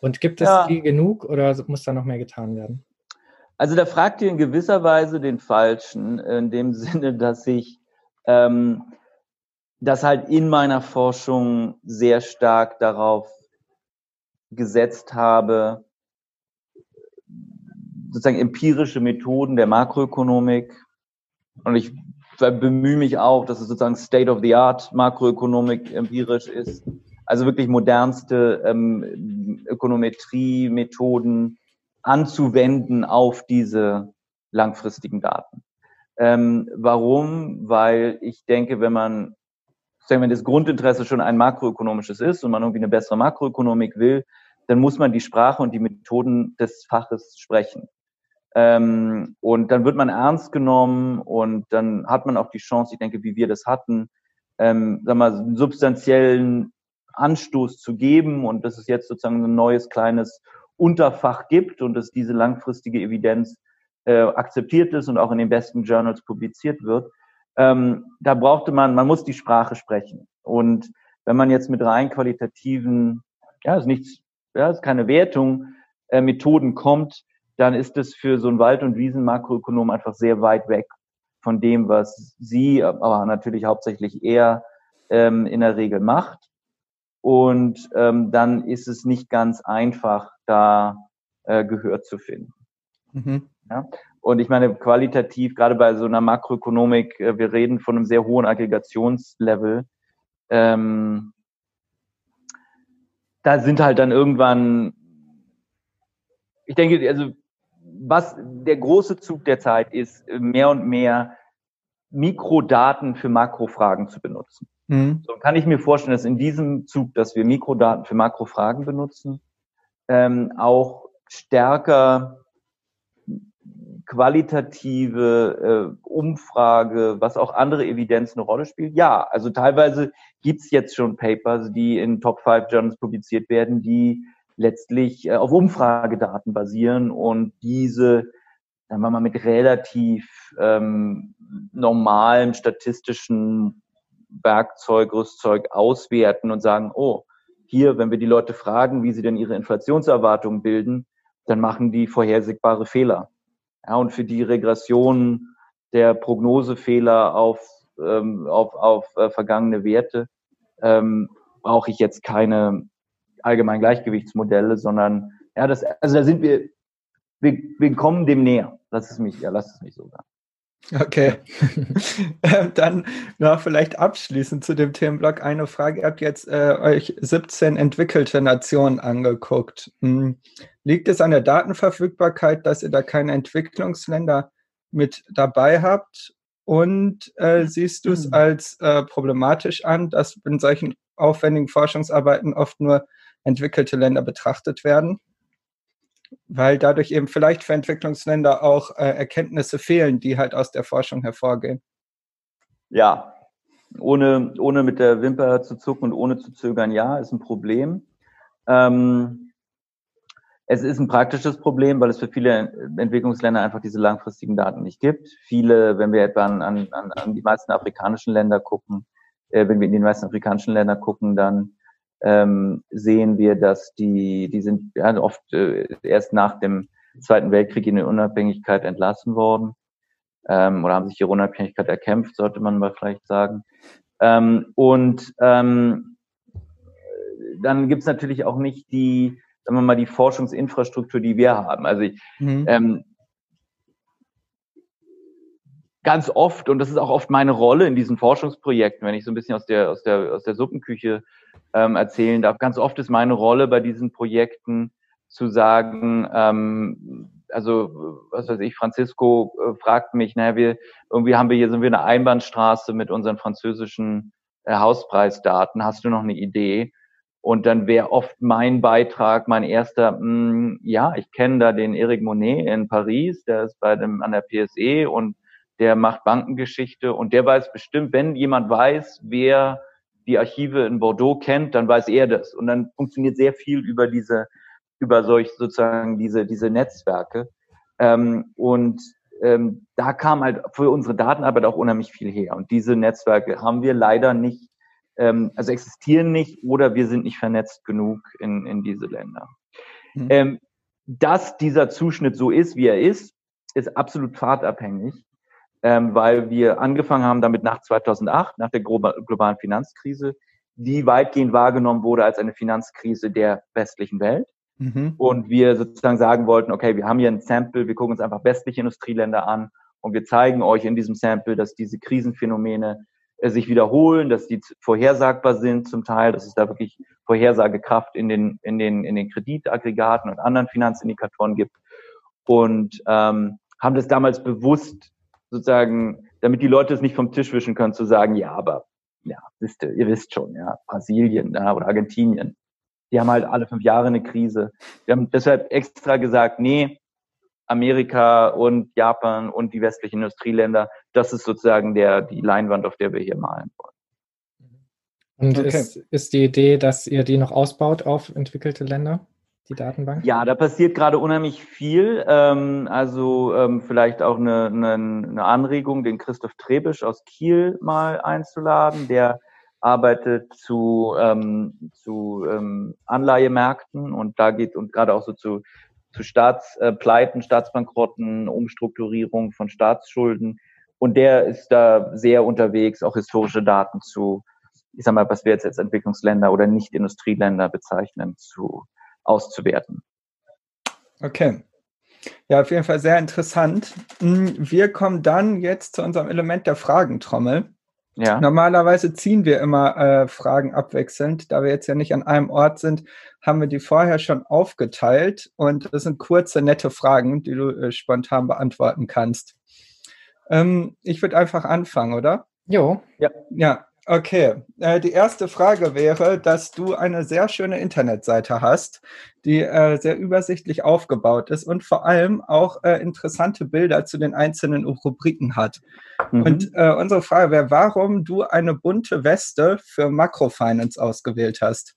Und gibt es ja. die genug oder muss da noch mehr getan werden? Also da fragt ihr in gewisser Weise den Falschen, in dem Sinne, dass ich ähm, das halt in meiner Forschung sehr stark darauf gesetzt habe, sozusagen empirische Methoden der Makroökonomik. Und ich bemühe mich auch, dass es sozusagen State of the Art Makroökonomik empirisch ist. Also wirklich modernste ähm, Ökonometrie-Methoden anzuwenden auf diese langfristigen Daten. Ähm, warum? Weil ich denke, wenn man wenn das Grundinteresse schon ein makroökonomisches ist und man irgendwie eine bessere Makroökonomik will, dann muss man die Sprache und die Methoden des Faches sprechen. Ähm, und dann wird man ernst genommen und dann hat man auch die Chance, ich denke, wie wir das hatten, ähm, sag mal, einen substanziellen Anstoß zu geben und dass es jetzt sozusagen ein neues kleines Unterfach gibt und dass diese langfristige Evidenz äh, akzeptiert ist und auch in den besten Journals publiziert wird ähm, da brauchte man, man muss die Sprache sprechen. Und wenn man jetzt mit rein qualitativen, ja, ist nichts, ja, ist keine Wertung, äh, Methoden kommt, dann ist es für so ein Wald- und Wiesen-Makroökonom einfach sehr weit weg von dem, was sie, aber natürlich hauptsächlich er ähm, in der Regel macht. Und ähm, dann ist es nicht ganz einfach, da äh, Gehör zu finden. Mhm. Ja? Und ich meine, qualitativ, gerade bei so einer Makroökonomik, äh, wir reden von einem sehr hohen Aggregationslevel. Ähm, da sind halt dann irgendwann, ich denke, also was der große Zug der Zeit ist, mehr und mehr Mikrodaten für Makrofragen zu benutzen. Mhm. So kann ich mir vorstellen, dass in diesem Zug, dass wir Mikrodaten für Makrofragen benutzen, ähm, auch stärker qualitative äh, Umfrage, was auch andere Evidenz eine Rolle spielt? Ja, also teilweise gibt's jetzt schon Papers, die in Top 5 Journals publiziert werden, die letztlich äh, auf Umfragedaten basieren und diese, sagen wir mal, mit relativ ähm, normalem statistischen Werkzeug, Rüstzeug auswerten und sagen, oh, hier, wenn wir die Leute fragen, wie sie denn ihre Inflationserwartungen bilden, dann machen die vorhersehbare Fehler. Ja, und für die Regression der Prognosefehler auf, ähm, auf, auf äh, vergangene Werte ähm, brauche ich jetzt keine allgemeinen Gleichgewichtsmodelle, sondern ja, das, also da sind wir, wir, wir kommen dem näher. Lass es mich, ja, lass es mich so sagen. Okay. Ähm, dann noch vielleicht abschließend zu dem Themenblock eine Frage. Ihr habt jetzt äh, euch 17 entwickelte Nationen angeguckt. Hm. Liegt es an der Datenverfügbarkeit, dass ihr da keine Entwicklungsländer mit dabei habt? Und äh, siehst du es mhm. als äh, problematisch an, dass in solchen aufwendigen Forschungsarbeiten oft nur entwickelte Länder betrachtet werden? weil dadurch eben vielleicht für Entwicklungsländer auch äh, Erkenntnisse fehlen, die halt aus der Forschung hervorgehen. Ja, ohne, ohne mit der Wimper zu zucken und ohne zu zögern, ja, ist ein Problem. Ähm, es ist ein praktisches Problem, weil es für viele Entwicklungsländer einfach diese langfristigen Daten nicht gibt. Viele, wenn wir etwa an, an, an die meisten afrikanischen Länder gucken, äh, wenn wir in die meisten afrikanischen Länder gucken, dann ähm, sehen wir, dass die, die sind ja, oft äh, erst nach dem Zweiten Weltkrieg in die Unabhängigkeit entlassen worden ähm, oder haben sich ihre Unabhängigkeit erkämpft, sollte man mal vielleicht sagen. Ähm, und ähm, dann gibt's natürlich auch nicht die, sagen wir mal, die Forschungsinfrastruktur, die wir haben. Also ich, mhm. ähm, ganz oft, und das ist auch oft meine Rolle in diesen Forschungsprojekten, wenn ich so ein bisschen aus der, aus der, aus der Suppenküche ähm, erzählen darf, ganz oft ist meine Rolle bei diesen Projekten zu sagen, ähm, also was weiß ich, Francisco äh, fragt mich, naja, wir irgendwie haben wir hier sind wir eine Einbahnstraße mit unseren französischen äh, Hauspreisdaten. Hast du noch eine Idee? Und dann wäre oft mein Beitrag, mein erster, mh, hm, ja, ich kenne da den Eric Monet in Paris, der ist bei dem an der PSE und der macht Bankengeschichte und der weiß bestimmt, wenn jemand weiß, wer die Archive in Bordeaux kennt, dann weiß er das. Und dann funktioniert sehr viel über diese, über solch sozusagen diese, diese Netzwerke. Ähm, und ähm, da kam halt für unsere Datenarbeit auch unheimlich viel her. Und diese Netzwerke haben wir leider nicht ähm, also existieren nicht oder wir sind nicht vernetzt genug in, in diese Länder. Mhm. Ähm, dass dieser Zuschnitt so ist, wie er ist, ist absolut fahrtabhängig, ähm, weil wir angefangen haben damit nach 2008, nach der globalen Finanzkrise, die weitgehend wahrgenommen wurde als eine Finanzkrise der westlichen Welt. Mhm. Und wir sozusagen sagen wollten, okay, wir haben hier ein Sample, wir äh, sich wiederholen, dass die vorhersagbar sind zum Teil, dass es da wirklich Vorhersagekraft in den, in den, in den Kreditaggregaten und anderen Finanzindikatoren gibt. Und ähm, haben das damals bewusst sozusagen, damit die Leute es nicht vom Tisch wischen können, zu sagen, ja, aber ja, wisst ihr, ihr wisst schon, ja, Brasilien ja, oder Argentinien, die haben halt alle fünf Jahre eine Krise. Wir haben deshalb extra gesagt, nee, Amerika und Japan und die westlichen Industrieländer. Das ist sozusagen der, die Leinwand, auf der wir hier malen wollen. Und okay. ist, ist die Idee, dass ihr die noch ausbaut auf entwickelte Länder? die Datenbank? Ja, da passiert gerade unheimlich viel. Ähm, also ähm, vielleicht auch eine, eine, eine, Anregung, den Christoph Trebisch aus Kiel mal einzuladen. Der arbeitet zu, ähm, zu ähm, Anleihemärkten und da geht und gerade auch so zu zu Staatspleiten, Staatsbankrotten, Umstrukturierung von Staatsschulden. Und der ist da sehr unterwegs, auch historische Daten zu, ich sag mal, was wir jetzt als Entwicklungsländer oder Nicht-Industrieländer bezeichnen, zu auszuwerten. Okay. Ja, auf jeden Fall sehr interessant. Hm, wir kommen dann jetzt zu unserem Element der Fragentrommel. Ja. Normalerweise ziehen wir immer äh, Fragen abwechselnd. Da wir jetzt ja nicht an einem Ort sind, haben wir die vorher schon aufgeteilt. Und das sind kurze, nette Fragen, die du äh, spontan beantworten kannst. Ähm, ich würde einfach anfangen, oder? Jo. Ja. Ja, Okay, äh, die erste Frage wäre, dass du eine sehr schöne Internetseite hast, die äh, sehr übersichtlich aufgebaut ist und vor allem auch äh, interessante Bilder zu den einzelnen Rubriken hat. Mhm. Und äh, unsere Frage wäre, warum du eine bunte Weste für Makrofinance ausgewählt hast.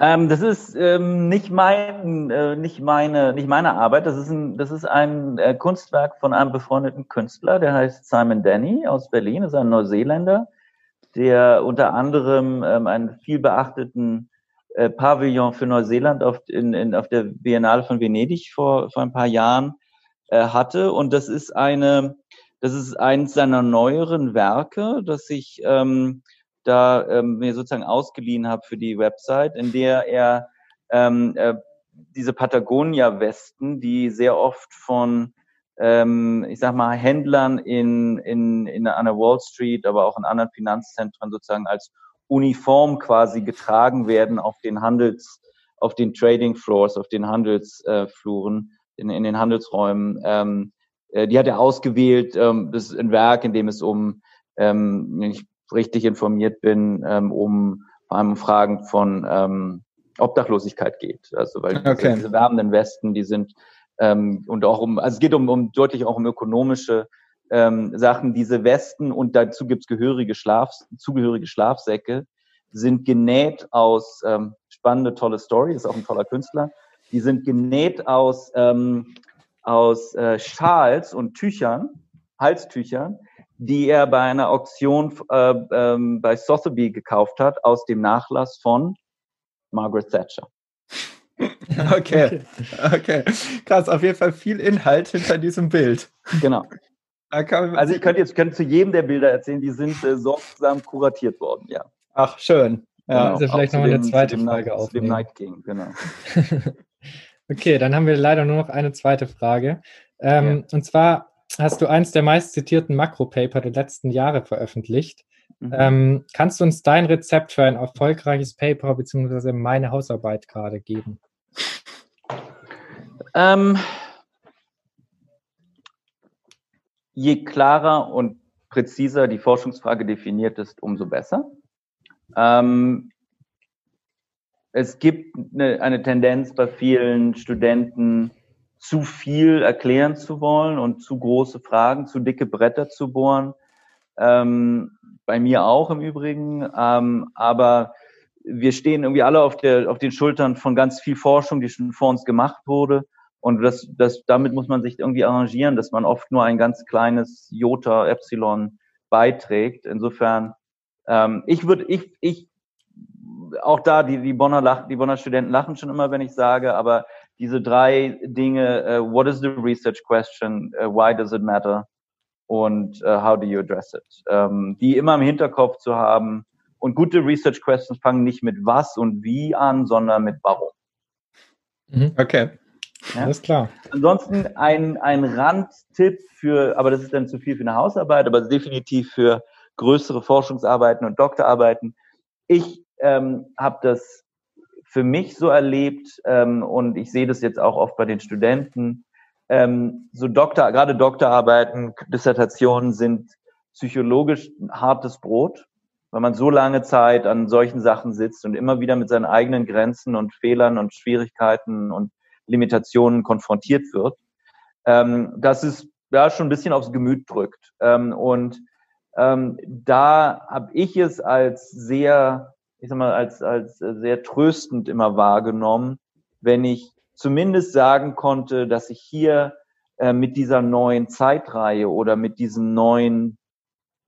Ähm, das ist ähm, nicht mein, äh, nicht meine, nicht meine Arbeit. Das ist ein, das ist ein äh, Kunstwerk von einem befreundeten Künstler, der heißt Simon Denny aus Berlin. Das ist ein Neuseeländer, der unter anderem ähm, einen viel beachteten äh, Pavillon für Neuseeland auf, in, in, auf der Biennale von Venedig vor, vor ein paar Jahren äh, hatte. Und das ist eine, das ist eines seiner neueren Werke, das sich ähm, da ähm, mir sozusagen ausgeliehen habe für die Website, in der er ähm, äh, diese Patagonia-Westen, die sehr oft von, ähm, ich sag mal, Händlern in, in, in an der Wall Street, aber auch in anderen Finanzzentren sozusagen als Uniform quasi getragen werden auf den Handels, auf den Trading Floors, auf den Handelsfluren, äh, in, in den Handelsräumen. Ähm, äh, die hat er ausgewählt. Ähm, das ist ein Werk, in dem es um ähm, ich richtig informiert bin, ähm, um vor allem Fragen von ähm, Obdachlosigkeit geht. Also weil okay. diese, diese wärmenden Westen, die sind ähm, und auch um, also es geht um, um deutlich auch um ökonomische ähm, Sachen. Diese Westen und dazu gibt's gehörige Schlaf, zugehörige Schlafsäcke, sind genäht aus ähm, spannende, tolle Story, ist auch ein toller Künstler. Die sind genäht aus ähm, aus äh, Schals und Tüchern, Halstüchern, die er bei einer Auktion äh, ähm, bei Sotheby gekauft hat, aus dem Nachlass von Margaret Thatcher. Okay, okay. Krass, auf jeden Fall viel Inhalt hinter diesem Bild. Genau. Also ich könnte jetzt könnte zu jedem der Bilder erzählen, die sind äh, sorgsam kuratiert worden, ja. Ach, schön. Ja, genau. also vielleicht noch eine zweite Frage auf. Dem Night King, genau. okay, dann haben wir leider nur noch eine zweite Frage. Ähm, ja. Und zwar, hast du eins der meist zitierten Makro-Paper der letzten Jahre veröffentlicht. Mhm. Ähm, kannst du uns dein Rezept für ein erfolgreiches Paper bzw. meine Hausarbeit gerade geben? Ähm, je klarer und präziser die Forschungsfrage definiert ist, umso besser. Ähm, es gibt eine, eine, Tendenz bei vielen Studenten, zu viel erklären zu wollen und zu große Fragen, zu dicke Bretter zu bohren. Ähm, bei mir auch im Übrigen. Ähm, aber wir stehen irgendwie alle auf, der, auf den Schultern von ganz viel Forschung, die schon vor uns gemacht wurde. Und das, das, damit muss man sich irgendwie arrangieren, dass man oft nur ein ganz kleines Jota, Epsilon beiträgt. Insofern, ähm, ich würde, ich, ich, auch da, die, die Bonner lachen, die Bonner Studenten lachen schon immer, wenn ich sage, aber diese drei Dinge, uh, what is the research question, uh, why does it matter und uh, how do you address it, ähm, die immer im Hinterkopf zu haben. Und gute Research Questions fangen nicht mit was und wie an, sondern mit warum. Mhm. Okay. Ja? Alles klar. Ansonsten ein, ein Randtipp für, aber das ist dann zu viel für eine Hausarbeit, aber definitiv für größere Forschungsarbeiten und Doktorarbeiten. Ich ähm, habe das für mich so erlebt ähm, und ich sehe das jetzt auch oft bei den Studenten. Ähm, so Doktor, gerade Doktorarbeiten, Dissertationen sind psychologisch hartes Brot, weil man so lange Zeit an solchen Sachen sitzt und immer wieder mit seinen eigenen Grenzen und Fehlern und Schwierigkeiten und Limitationen konfrontiert wird, ähm, dass es ja schon ein bisschen aufs Gemüt drückt. Ähm, und ähm, da habe ich es als sehr, ich sag mal, als, als sehr tröstend immer wahrgenommen, wenn ich zumindest sagen konnte, dass ich hier äh, mit dieser neuen Zeitreihe oder mit diesen neuen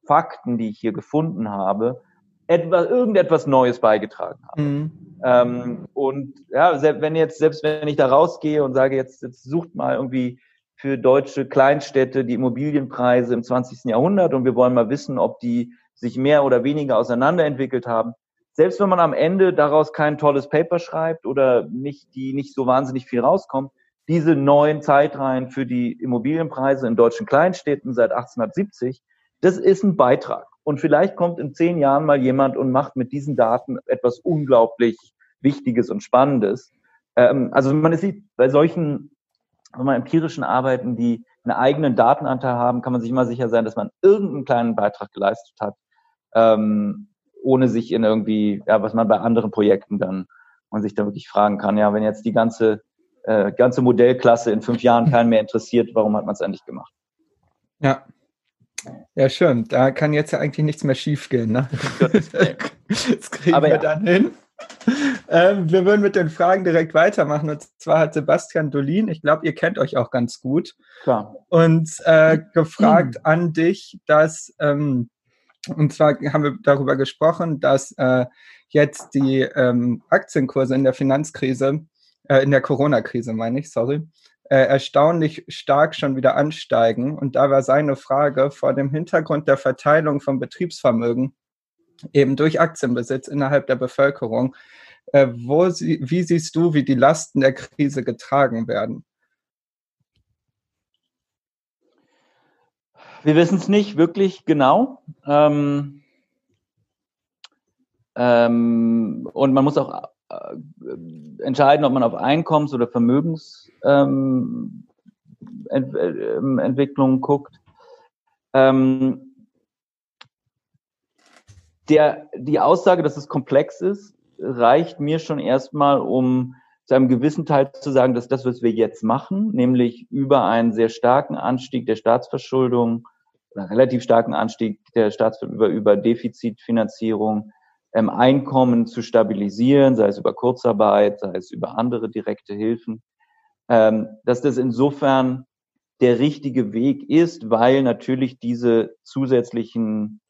Fakten, die ich hier gefunden habe, etwas, irgendetwas Neues beigetragen habe. Mhm. Ähm, und ja, wenn jetzt, selbst wenn ich da rausgehe und sage, jetzt, jetzt sucht mal irgendwie für deutsche Kleinstädte die Immobilienpreise im 20. Jahrhundert und wir wollen mal wissen, ob die sich mehr oder weniger auseinanderentwickelt haben. Selbst wenn man am Ende daraus kein tolles Paper schreibt oder nicht, die nicht so wahnsinnig viel rauskommt, diese neuen Zeitreihen für die Immobilienpreise in deutschen Kleinstädten seit 1870, das ist ein Beitrag. Und vielleicht kommt in zehn Jahren mal jemand und macht mit diesen Daten etwas unglaublich Wichtiges und Spannendes. Ähm, also man sieht, bei solchen mal, empirischen Arbeiten, die einen eigenen Datenanteil haben, kann man sich immer sicher sein, dass man irgendeinen kleinen Beitrag geleistet hat, ähm, ohne sich in irgendwie, ja, was man bei anderen Projekten dann, man sich da wirklich fragen kann, ja, wenn jetzt die ganze, äh, ganze Modellklasse in fünf Jahren keinen mehr interessiert, warum hat man es eigentlich gemacht? Ja, ja, schön. Da kann jetzt ja eigentlich nichts mehr schiefgehen. Ne? das kriegen Aber wir ja. dann hin. Ähm, wir würden mit den Fragen direkt weitermachen. Und zwar hat Sebastian Dolin, ich glaube, ihr kennt euch auch ganz gut, Klar. uns äh, gefragt mhm. an dich, dass, ähm, und zwar haben wir darüber gesprochen, dass äh, jetzt die ähm, Aktienkurse in der Finanzkrise, äh, in der Corona-Krise meine ich, sorry, äh, erstaunlich stark schon wieder ansteigen. Und da war seine Frage vor dem Hintergrund der Verteilung von Betriebsvermögen eben durch Aktienbesitz innerhalb der Bevölkerung. Äh, wo sie, wie siehst du, wie die Lasten der Krise getragen werden? Wir wissen es nicht wirklich genau. Ähm, ähm, und man muss auch äh, entscheiden, ob man auf Einkommens- oder Vermögensentwicklung ähm, guckt. Ähm, der, die Aussage, dass es komplex ist, reicht mir schon erstmal, um zu einem gewissen Teil zu sagen, dass das, was wir jetzt machen, nämlich über einen sehr starken Anstieg der Staatsverschuldung, oder relativ starken Anstieg der Staatsverschuldung über, über Defizitfinanzierung, ähm, Einkommen zu stabilisieren, sei es über Kurzarbeit, sei es über andere direkte Hilfen, ähm, dass das insofern der richtige Weg ist, weil natürlich diese zusätzlichen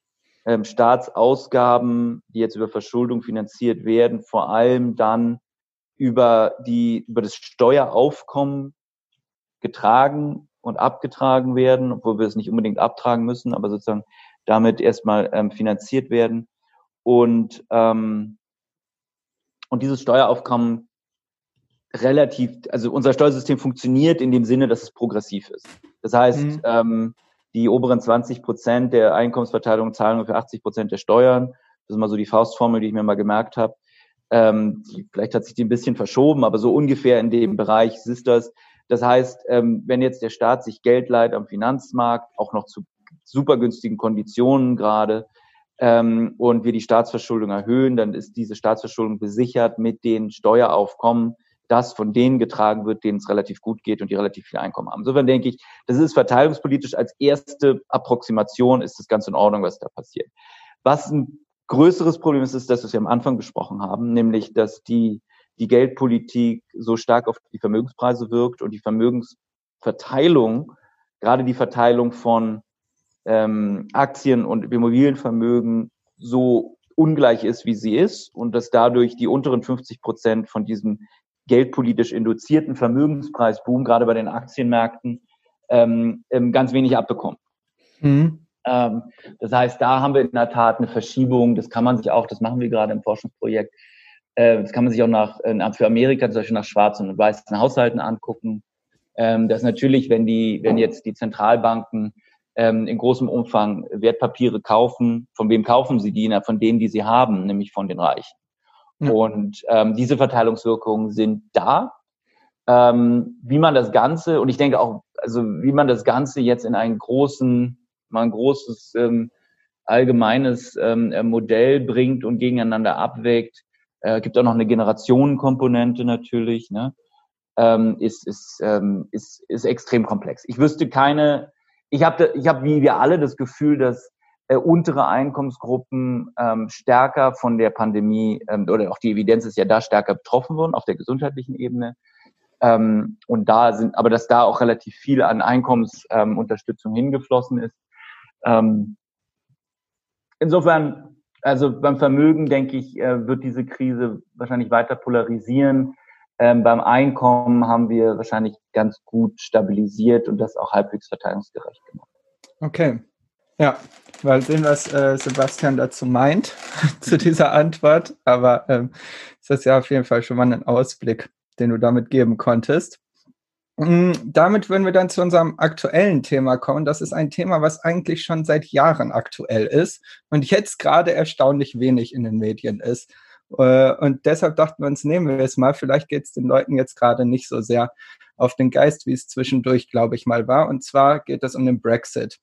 ähm, Staatsausgaben, die jetzt über Verschuldung finanziert werden, vor allem dann über die über das Steueraufkommen getragen und abgetragen werden, obwohl wir es nicht unbedingt abtragen müssen, aber sozusagen damit erstmal ähm, finanziert werden. Und, ähm, und dieses Steueraufkommen relativ, also unser Steuersystem funktioniert in dem Sinne, dass es progressiv ist. Das heißt, mhm. ähm, die oberen 20 Prozent der Einkommensverteilung zahlen ungefähr 80 Prozent der Steuern. Das ist mal so die Faustformel, die ich mir mal gemerkt habe. Ähm, vielleicht hat sich die ein bisschen verschoben, aber so ungefähr in dem Bereich ist das. Das heißt, ähm, wenn jetzt der Staat sich Geld leiht am Finanzmarkt, auch noch zu super günstigen Konditionen gerade, ähm, und wir die Staatsverschuldung erhöhen, dann ist diese Staatsverschuldung besichert mit den Steueraufkommen, das von denen getragen wird, denen es relativ gut geht und die relativ viel Einkommen haben. Insofern denke ich, das ist verteilungspolitisch als erste Approximation ist das ganz in Ordnung, was da passiert. Was ein größeres Problem ist, ist das, was wir am Anfang besprochen haben, nämlich, dass die, die Geldpolitik so stark auf die Vermögenspreise wirkt und die Vermögensverteilung, gerade die Verteilung von ähm, Aktien und Immobilienvermögen so ungleich ist, wie sie ist und dass dadurch die unteren 50 Prozent von diesem geldpolitisch induzierten Vermögenspreisboom, gerade bei den Aktienmärkten, ähm, ähm, ganz wenig abbekommen. Mhm. Ähm, das heißt, da haben wir in der Tat eine Verschiebung. Das kann man sich auch, das machen wir gerade im Forschungsprojekt, äh, das kann man sich auch nach, äh, für Amerika zum Beispiel nach schwarzen und weißen Haushalten angucken. Ähm, dass natürlich, wenn die, wenn jetzt die Zentralbanken ähm, in großem Umfang Wertpapiere kaufen, von wem kaufen sie die? Na, von denen, die sie haben, nämlich von den Reichen. Ja. Und ähm, diese Verteilungswirkungen sind da. Ähm, wie man das Ganze, und ich denke auch, also wie man das Ganze jetzt in einen großen, mal ein großes ähm, allgemeines ähm, Modell bringt und gegeneinander abwägt, äh, gibt auch noch eine Generationenkomponente natürlich, ne? ähm, ist, ist, ähm, ist, ist extrem komplex. Ich wüsste keine, ich habe ich hab wie wir alle das Gefühl, dass äh, untere Einkommensgruppen ähm, stärker von der Pandemie ähm, oder auch die Evidenz ist ja da stärker betroffen wurden auf der gesundheitlichen Ebene. Ähm, und da sind, aber dass da auch relativ viel an Einkommensunterstützung ähm, hingeflossen ist. Ähm, insofern, also beim Vermögen denke ich, äh, wird diese Krise wahrscheinlich weiter polarisieren. Ähm, beim Einkommen haben wir wahrscheinlich ganz gut stabilisiert und das auch halbwegs verteilungsgerecht gemacht. Okay. Ja, mal sehen, was äh, Sebastian dazu meint, zu dieser Antwort. Aber ähm, ist ja auf jeden Fall schon mal ein Ausblick, den du damit geben konntest. Mm, damit würden wir dann zu unserem aktuellen Thema kommen. Das ist ein Thema, was eigentlich schon seit Jahren aktuell ist und jetzt gerade erstaunlich wenig in den Medien ist. Äh, und deshalb dachten wir uns, nehmen wir es mal. Vielleicht geht es den Leuten jetzt gerade nicht so sehr auf den Geist, wie es zwischendurch, glaube ich, mal war. Und zwar geht es um den Brexit.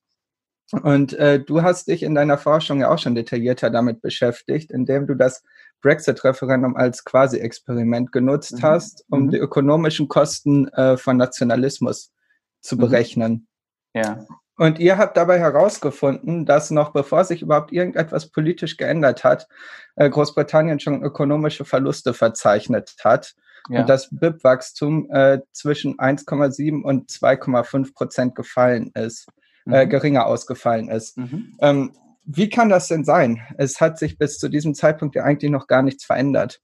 Und äh, du hast dich in deiner Forschung ja auch schon detaillierter damit beschäftigt, indem du das Brexit-Referendum als Quasi-Experiment genutzt mhm. hast, um mhm. die ökonomischen Kosten äh, von Nationalismus zu mhm. berechnen. Ja. Und ihr habt dabei herausgefunden, dass noch bevor sich überhaupt irgendetwas politisch geändert hat, äh, Großbritannien schon ökonomische Verluste verzeichnet hat ja. und das BIP-Wachstum äh, zwischen 1,7 und 2,5 Prozent gefallen ist, äh, mhm. äh, geringer ausgefallen ist. Mhm. Ähm, wie kann das denn sein? Es hat sich bis zu diesem Zeitpunkt ja eigentlich noch gar nichts verändert.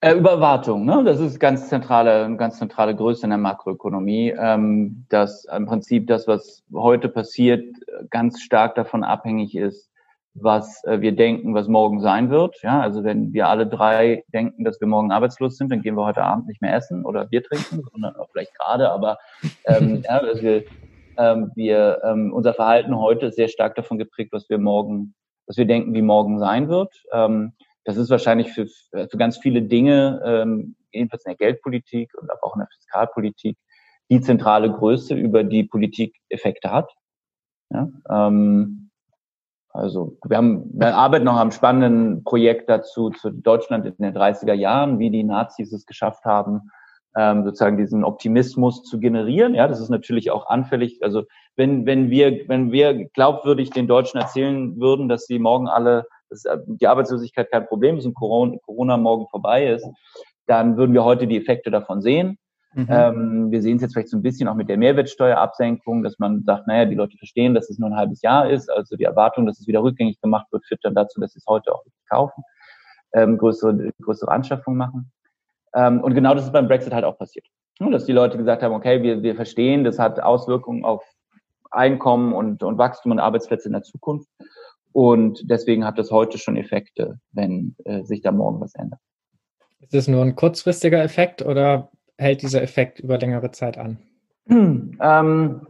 Äh, Überwartung, ne? das ist ganz zentrale, ganz zentrale Größe in der Makroökonomie, ähm, dass im Prinzip das, was heute passiert, ganz stark davon abhängig ist, was äh, wir denken, was morgen sein wird. Ja, also wenn wir alle drei denken, dass wir morgen arbeitslos sind, dann gehen wir heute Abend nicht mehr essen oder Bier trinken, sondern auch vielleicht gerade, aber ähm, ja, also wir, ähm, wir ähm, unser Verhalten heute ist sehr stark davon geprägt, was wir morgen, was wir denken, wie morgen sein wird. Ähm, das ist wahrscheinlich für, für ganz viele Dinge, ähm, jedenfalls in der Geldpolitik und auch in der Fiskalpolitik, die zentrale Größe, über die Politik Effekte hat. Ja, ähm, also wir haben, wir arbeiten noch am spannenden Projekt dazu zu Deutschland in den 30er Jahren, wie die Nazis es geschafft haben, ähm, sozusagen diesen Optimismus zu generieren. Ja, das ist natürlich auch anfällig. Also wenn wenn wir wenn wir glaubwürdig den Deutschen erzählen würden, dass sie morgen alle dass äh, die Arbeitslosigkeit kein Problem ist und Corona morgen vorbei ist, dann würden wir heute die Effekte davon sehen. Mhm. Ähm, wir sehen es jetzt vielleicht so ein bisschen auch mit der Mehrwertsteuerabsenkung, dass man sagt, naja, die Leute verstehen, dass es nur ein halbes Jahr ist. Also die Erwartung, dass es wieder rückgängig gemacht wird, führt dann dazu, dass sie es heute auch kaufen, ähm, größere, größere Anschaffungen machen. Ähm, und genau das ist beim Brexit halt auch passiert. Dass die Leute gesagt haben, okay, wir, wir verstehen, das hat Auswirkungen auf Einkommen und, und Wachstum und Arbeitsplätze in der Zukunft. Und deswegen hat das heute schon Effekte, wenn äh, sich da morgen was ändert. Ist es nur ein kurzfristiger Effekt oder hält dieser Effekt über längere Zeit an? Ähm,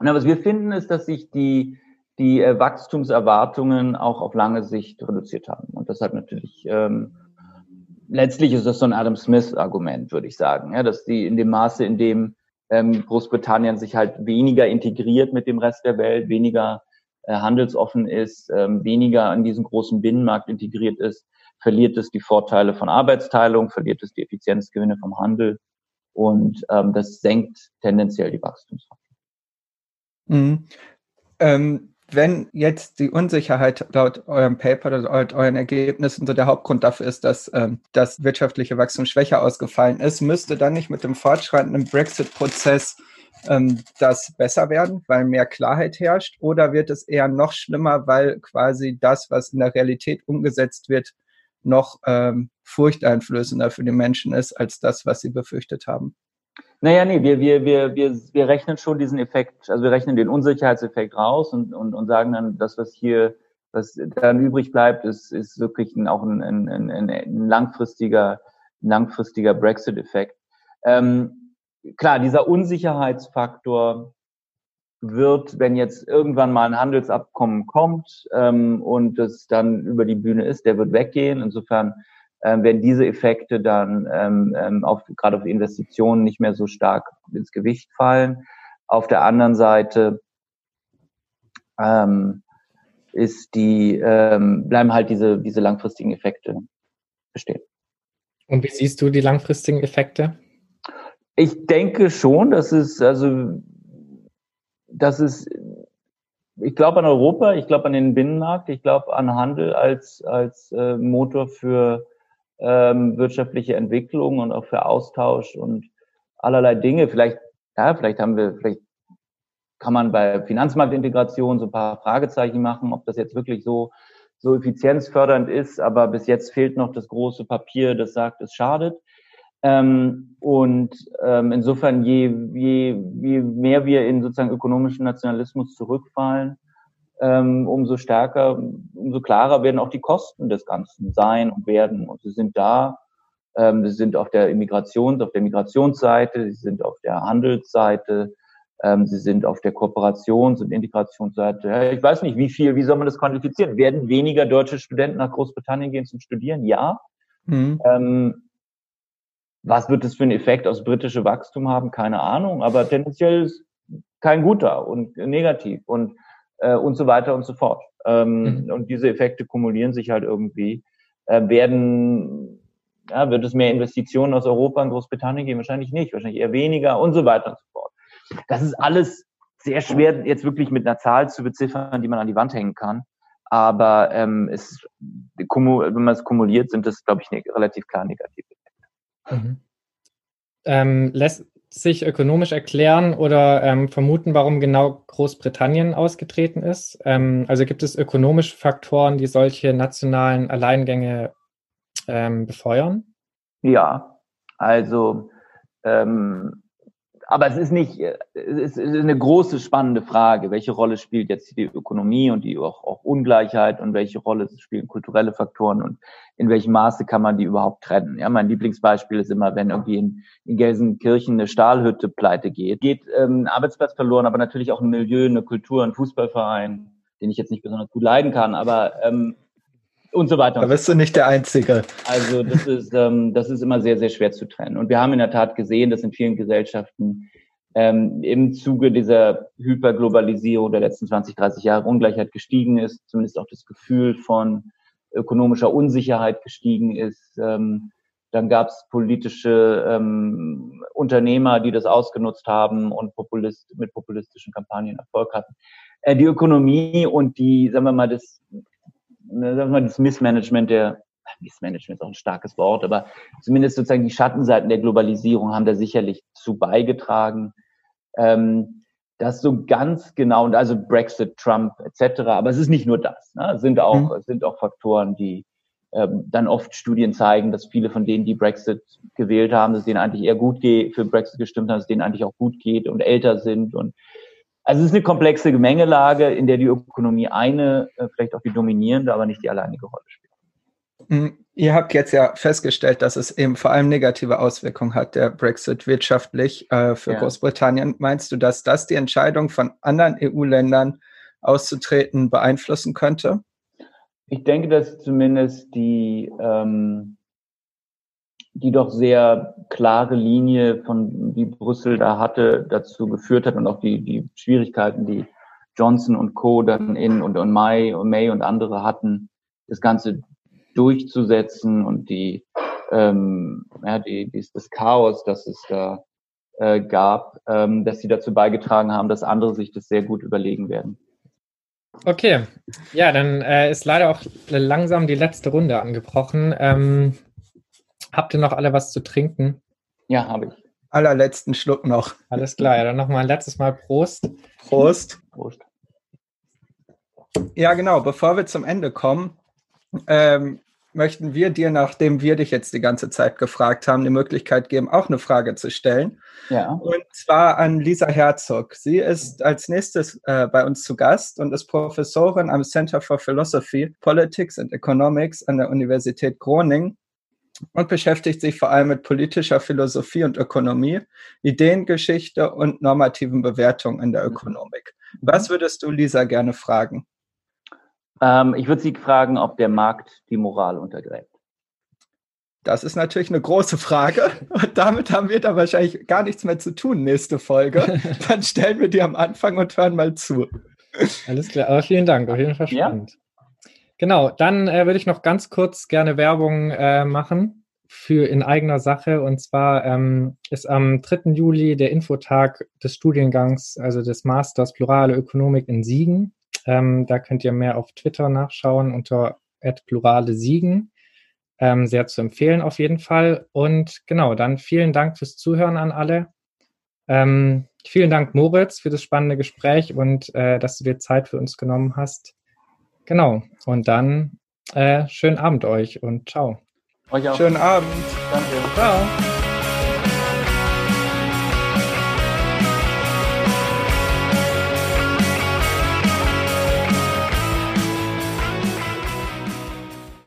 na, was wir finden, ist, dass sich die, die die äh, Wachstumserwartungen auch auf lange Sicht reduziert haben. Und das hat natürlich ähm, letztlich ist das so ein Adam Smith-Argument, würde ich sagen, ja, dass die in dem Maße, in dem ähm, Großbritannien sich halt weniger integriert mit dem Rest der Welt, weniger äh, handelsoffen ist, ähm, weniger in diesen großen Binnenmarkt integriert ist, verliert es die Vorteile von Arbeitsteilung, verliert es die Effizienzgewinne vom Handel und ähm, das senkt tendenziell die Wachstumsrate. Mhm. Ähm, wenn jetzt die Unsicherheit laut eurem Paper oder laut euren Ergebnissen so der Hauptgrund dafür ist, dass ähm, das wirtschaftliche Wachstum schwächer ausgefallen ist, müsste dann nicht mit dem fortschreitenden Brexit-Prozess ähm, das besser werden, weil mehr Klarheit herrscht? Oder wird es eher noch schlimmer, weil quasi das, was in der Realität umgesetzt wird, noch ähm, furchteinflößender für die Menschen ist, als das, was sie befürchtet haben? Naja, nee, wir, wir, wir, wir, wir rechnen schon diesen Effekt, also wir rechnen den Unsicherheitseffekt raus und, und, und sagen dann, das, was hier, was dann übrig bleibt, ist, ist wirklich ein, auch ein, ein, ein, ein langfristiger, langfristiger Brexit-Effekt. Ähm, klar, dieser Unsicherheitsfaktor wird, wenn jetzt irgendwann mal ein Handelsabkommen kommt ähm, und es dann über die Bühne ist, der wird weggehen. Insofern ähm, werden diese Effekte dann ähm, ähm, auf, gerade auf Investitionen nicht mehr so stark ins Gewicht fallen. Auf der anderen Seite ähm, ist die, ähm, bleiben halt diese, diese langfristigen Effekte bestehen. Und wie siehst du die langfristigen Effekte? Ich denke schon, dass es, also, dass es, ich glaube an Europa, ich glaube an den Binnenmarkt, ich glaube an Handel als, als äh, Motor für ähm, wirtschaftliche Entwicklung und auch für Austausch und allerlei Dinge. Vielleicht, ja, vielleicht haben wir, vielleicht kann man bei Finanzmarktintegration so ein paar Fragezeichen machen, ob das jetzt wirklich so, so effizienzfördernd ist, aber bis jetzt fehlt noch das große Papier, das sagt, es schadet. Ähm, und ähm, insofern, je, je, je mehr wir in sozusagen ökonomischen Nationalismus zurückfallen, ähm, umso stärker, umso klarer werden auch die Kosten des Ganzen sein und werden. Und sie sind da. Ähm, sie sind auf der Immigrations, auf der Migrationsseite, sie sind auf der Handelsseite, ähm, sie sind auf der Kooperations- und Integrationsseite. Ich weiß nicht, wie viel, wie soll man das quantifizieren? Werden weniger deutsche Studenten nach Großbritannien gehen zum Studieren? Ja. Mhm. Ähm, was wird es für einen Effekt aus britische Wachstum haben? Keine Ahnung, aber tendenziell ist kein guter und negativ. Und äh, und so weiter und so fort. Ähm, mhm. Und diese Effekte kumulieren sich halt irgendwie. Äh, werden, ja, wird es mehr Investitionen aus Europa in Großbritannien geben? Wahrscheinlich nicht, wahrscheinlich eher weniger und so weiter und so fort. Das ist alles sehr schwer jetzt wirklich mit einer Zahl zu beziffern, die man an die Wand hängen kann. Aber ähm, es, wenn man es kumuliert, sind das, glaube ich, ne, relativ klar negative Effekte. Mhm. Ähm, lässt, sich ökonomisch erklären oder ähm, vermuten, warum genau Großbritannien ausgetreten ist? Ähm, also gibt es ökonomische Faktoren, die solche nationalen Alleingänge ähm, befeuern? Ja, also ähm, aber es ist nicht, es ist eine große spannende Frage. Welche Rolle spielt jetzt die Ökonomie und die auch, auch Ungleichheit und welche Rolle spielen kulturelle Faktoren und in welchem Maße kann man die überhaupt trennen? Ja, mein Lieblingsbeispiel ist immer, wenn irgendwie in, in Gelsenkirchen eine Stahlhütte pleite geht, geht ähm, ein Arbeitsplatz verloren, aber natürlich auch ein Milieu, eine Kultur, ein Fußballverein, den ich jetzt nicht besonders gut leiden kann, aber ähm, und so weiter. Da bist du nicht der Einzige. Also das ist, ähm, das ist immer sehr, sehr schwer zu trennen. Und wir haben in der Tat gesehen, dass in vielen Gesellschaften ähm, im Zuge dieser Hyperglobalisierung der letzten 20, 30 Jahre Ungleichheit gestiegen ist, zumindest auch das Gefühl von ökonomischer Unsicherheit gestiegen ist. Ähm, dann gab es politische ähm, Unternehmer, die das ausgenutzt haben und Populist, mit populistischen Kampagnen Erfolg hatten. Äh, die Ökonomie und die, sagen wir mal, das sagen wir mal, das Missmanagement der, Missmanagement ist auch ein starkes Wort, aber zumindest sozusagen die Schattenseiten der Globalisierung haben da sicherlich zu beigetragen. Ähm, das so ganz genau, und also Brexit, Trump etc., aber es ist nicht nur das. Ne? Es sind auch, mhm. es sind auch Faktoren, die ähm, dann oft Studien zeigen, dass viele von denen, die Brexit gewählt haben, dass denen eigentlich eher gut geht, für Brexit gestimmt haben, dass denen eigentlich auch gut geht und älter sind und also es ist eine komplexe Gemengelage, in der die Ökonomie eine, äh, vielleicht auch die dominierende, aber nicht die alleinige Rolle spielt. Hm, ihr habt jetzt ja festgestellt, dass es eben vor allem negative Auswirkungen hat, der Brexit wirtschaftlich äh, für ja. Großbritannien. Meinst du, dass das die Entscheidung von anderen EU-Ländern auszutreten, beeinflussen könnte? Ich denke, dass zumindest die, ähm, die doch sehr klare Linie von die Brüssel da hatte, dazu geführt hat und auch die, die Schwierigkeiten, die Johnson und Co. dann in und, und May und May und andere hatten, das Ganze durchzusetzen und die, ähm, ja, die, die, das Chaos, das es da äh, gab, ähm, dass sie dazu beigetragen haben, dass andere sich das sehr gut überlegen werden. Okay, ja, dann äh, ist leider auch langsam die letzte Runde angebrochen. Ähm, habt ihr noch alle was zu trinken? Ja, habe ich. Allerletzten Schluck noch. Alles klar, ja, dann nochmal ein letztes Mal Prost. Prost. Prost. Ja, genau. Bevor wir zum Ende kommen, ähm, möchten wir dir, nachdem wir dich jetzt die ganze Zeit gefragt haben, die Möglichkeit geben, auch eine Frage zu stellen. Ja. Und zwar an Lisa Herzog. Sie ist als nächstes äh, bei uns zu Gast und ist Professorin am Center for Philosophy, Politics and Economics an der Universität Groningen und beschäftigt sich vor allem mit politischer Philosophie und Ökonomie, Ideengeschichte und normativen Bewertungen in der Ökonomik. Was würdest du Lisa gerne fragen? Ähm, ich würde Sie fragen, ob der Markt die Moral untergräbt. Das ist natürlich eine große Frage und damit haben wir da wahrscheinlich gar nichts mehr zu tun, nächste Folge. Dann stellen wir die am Anfang und hören mal zu. Alles klar, aber vielen Dank, auf jeden Fall spannend. Ja. Genau, dann äh, würde ich noch ganz kurz gerne Werbung äh, machen für in eigener Sache. Und zwar ähm, ist am 3. Juli der Infotag des Studiengangs, also des Masters Plurale Ökonomik in Siegen. Ähm, da könnt ihr mehr auf Twitter nachschauen unter plurale Siegen. Ähm, sehr zu empfehlen auf jeden Fall. Und genau, dann vielen Dank fürs Zuhören an alle. Ähm, vielen Dank, Moritz, für das spannende Gespräch und äh, dass du dir Zeit für uns genommen hast. Genau. Und dann äh, schönen Abend euch und ciao. Euch auch. Schönen Abend. Danke. Ciao.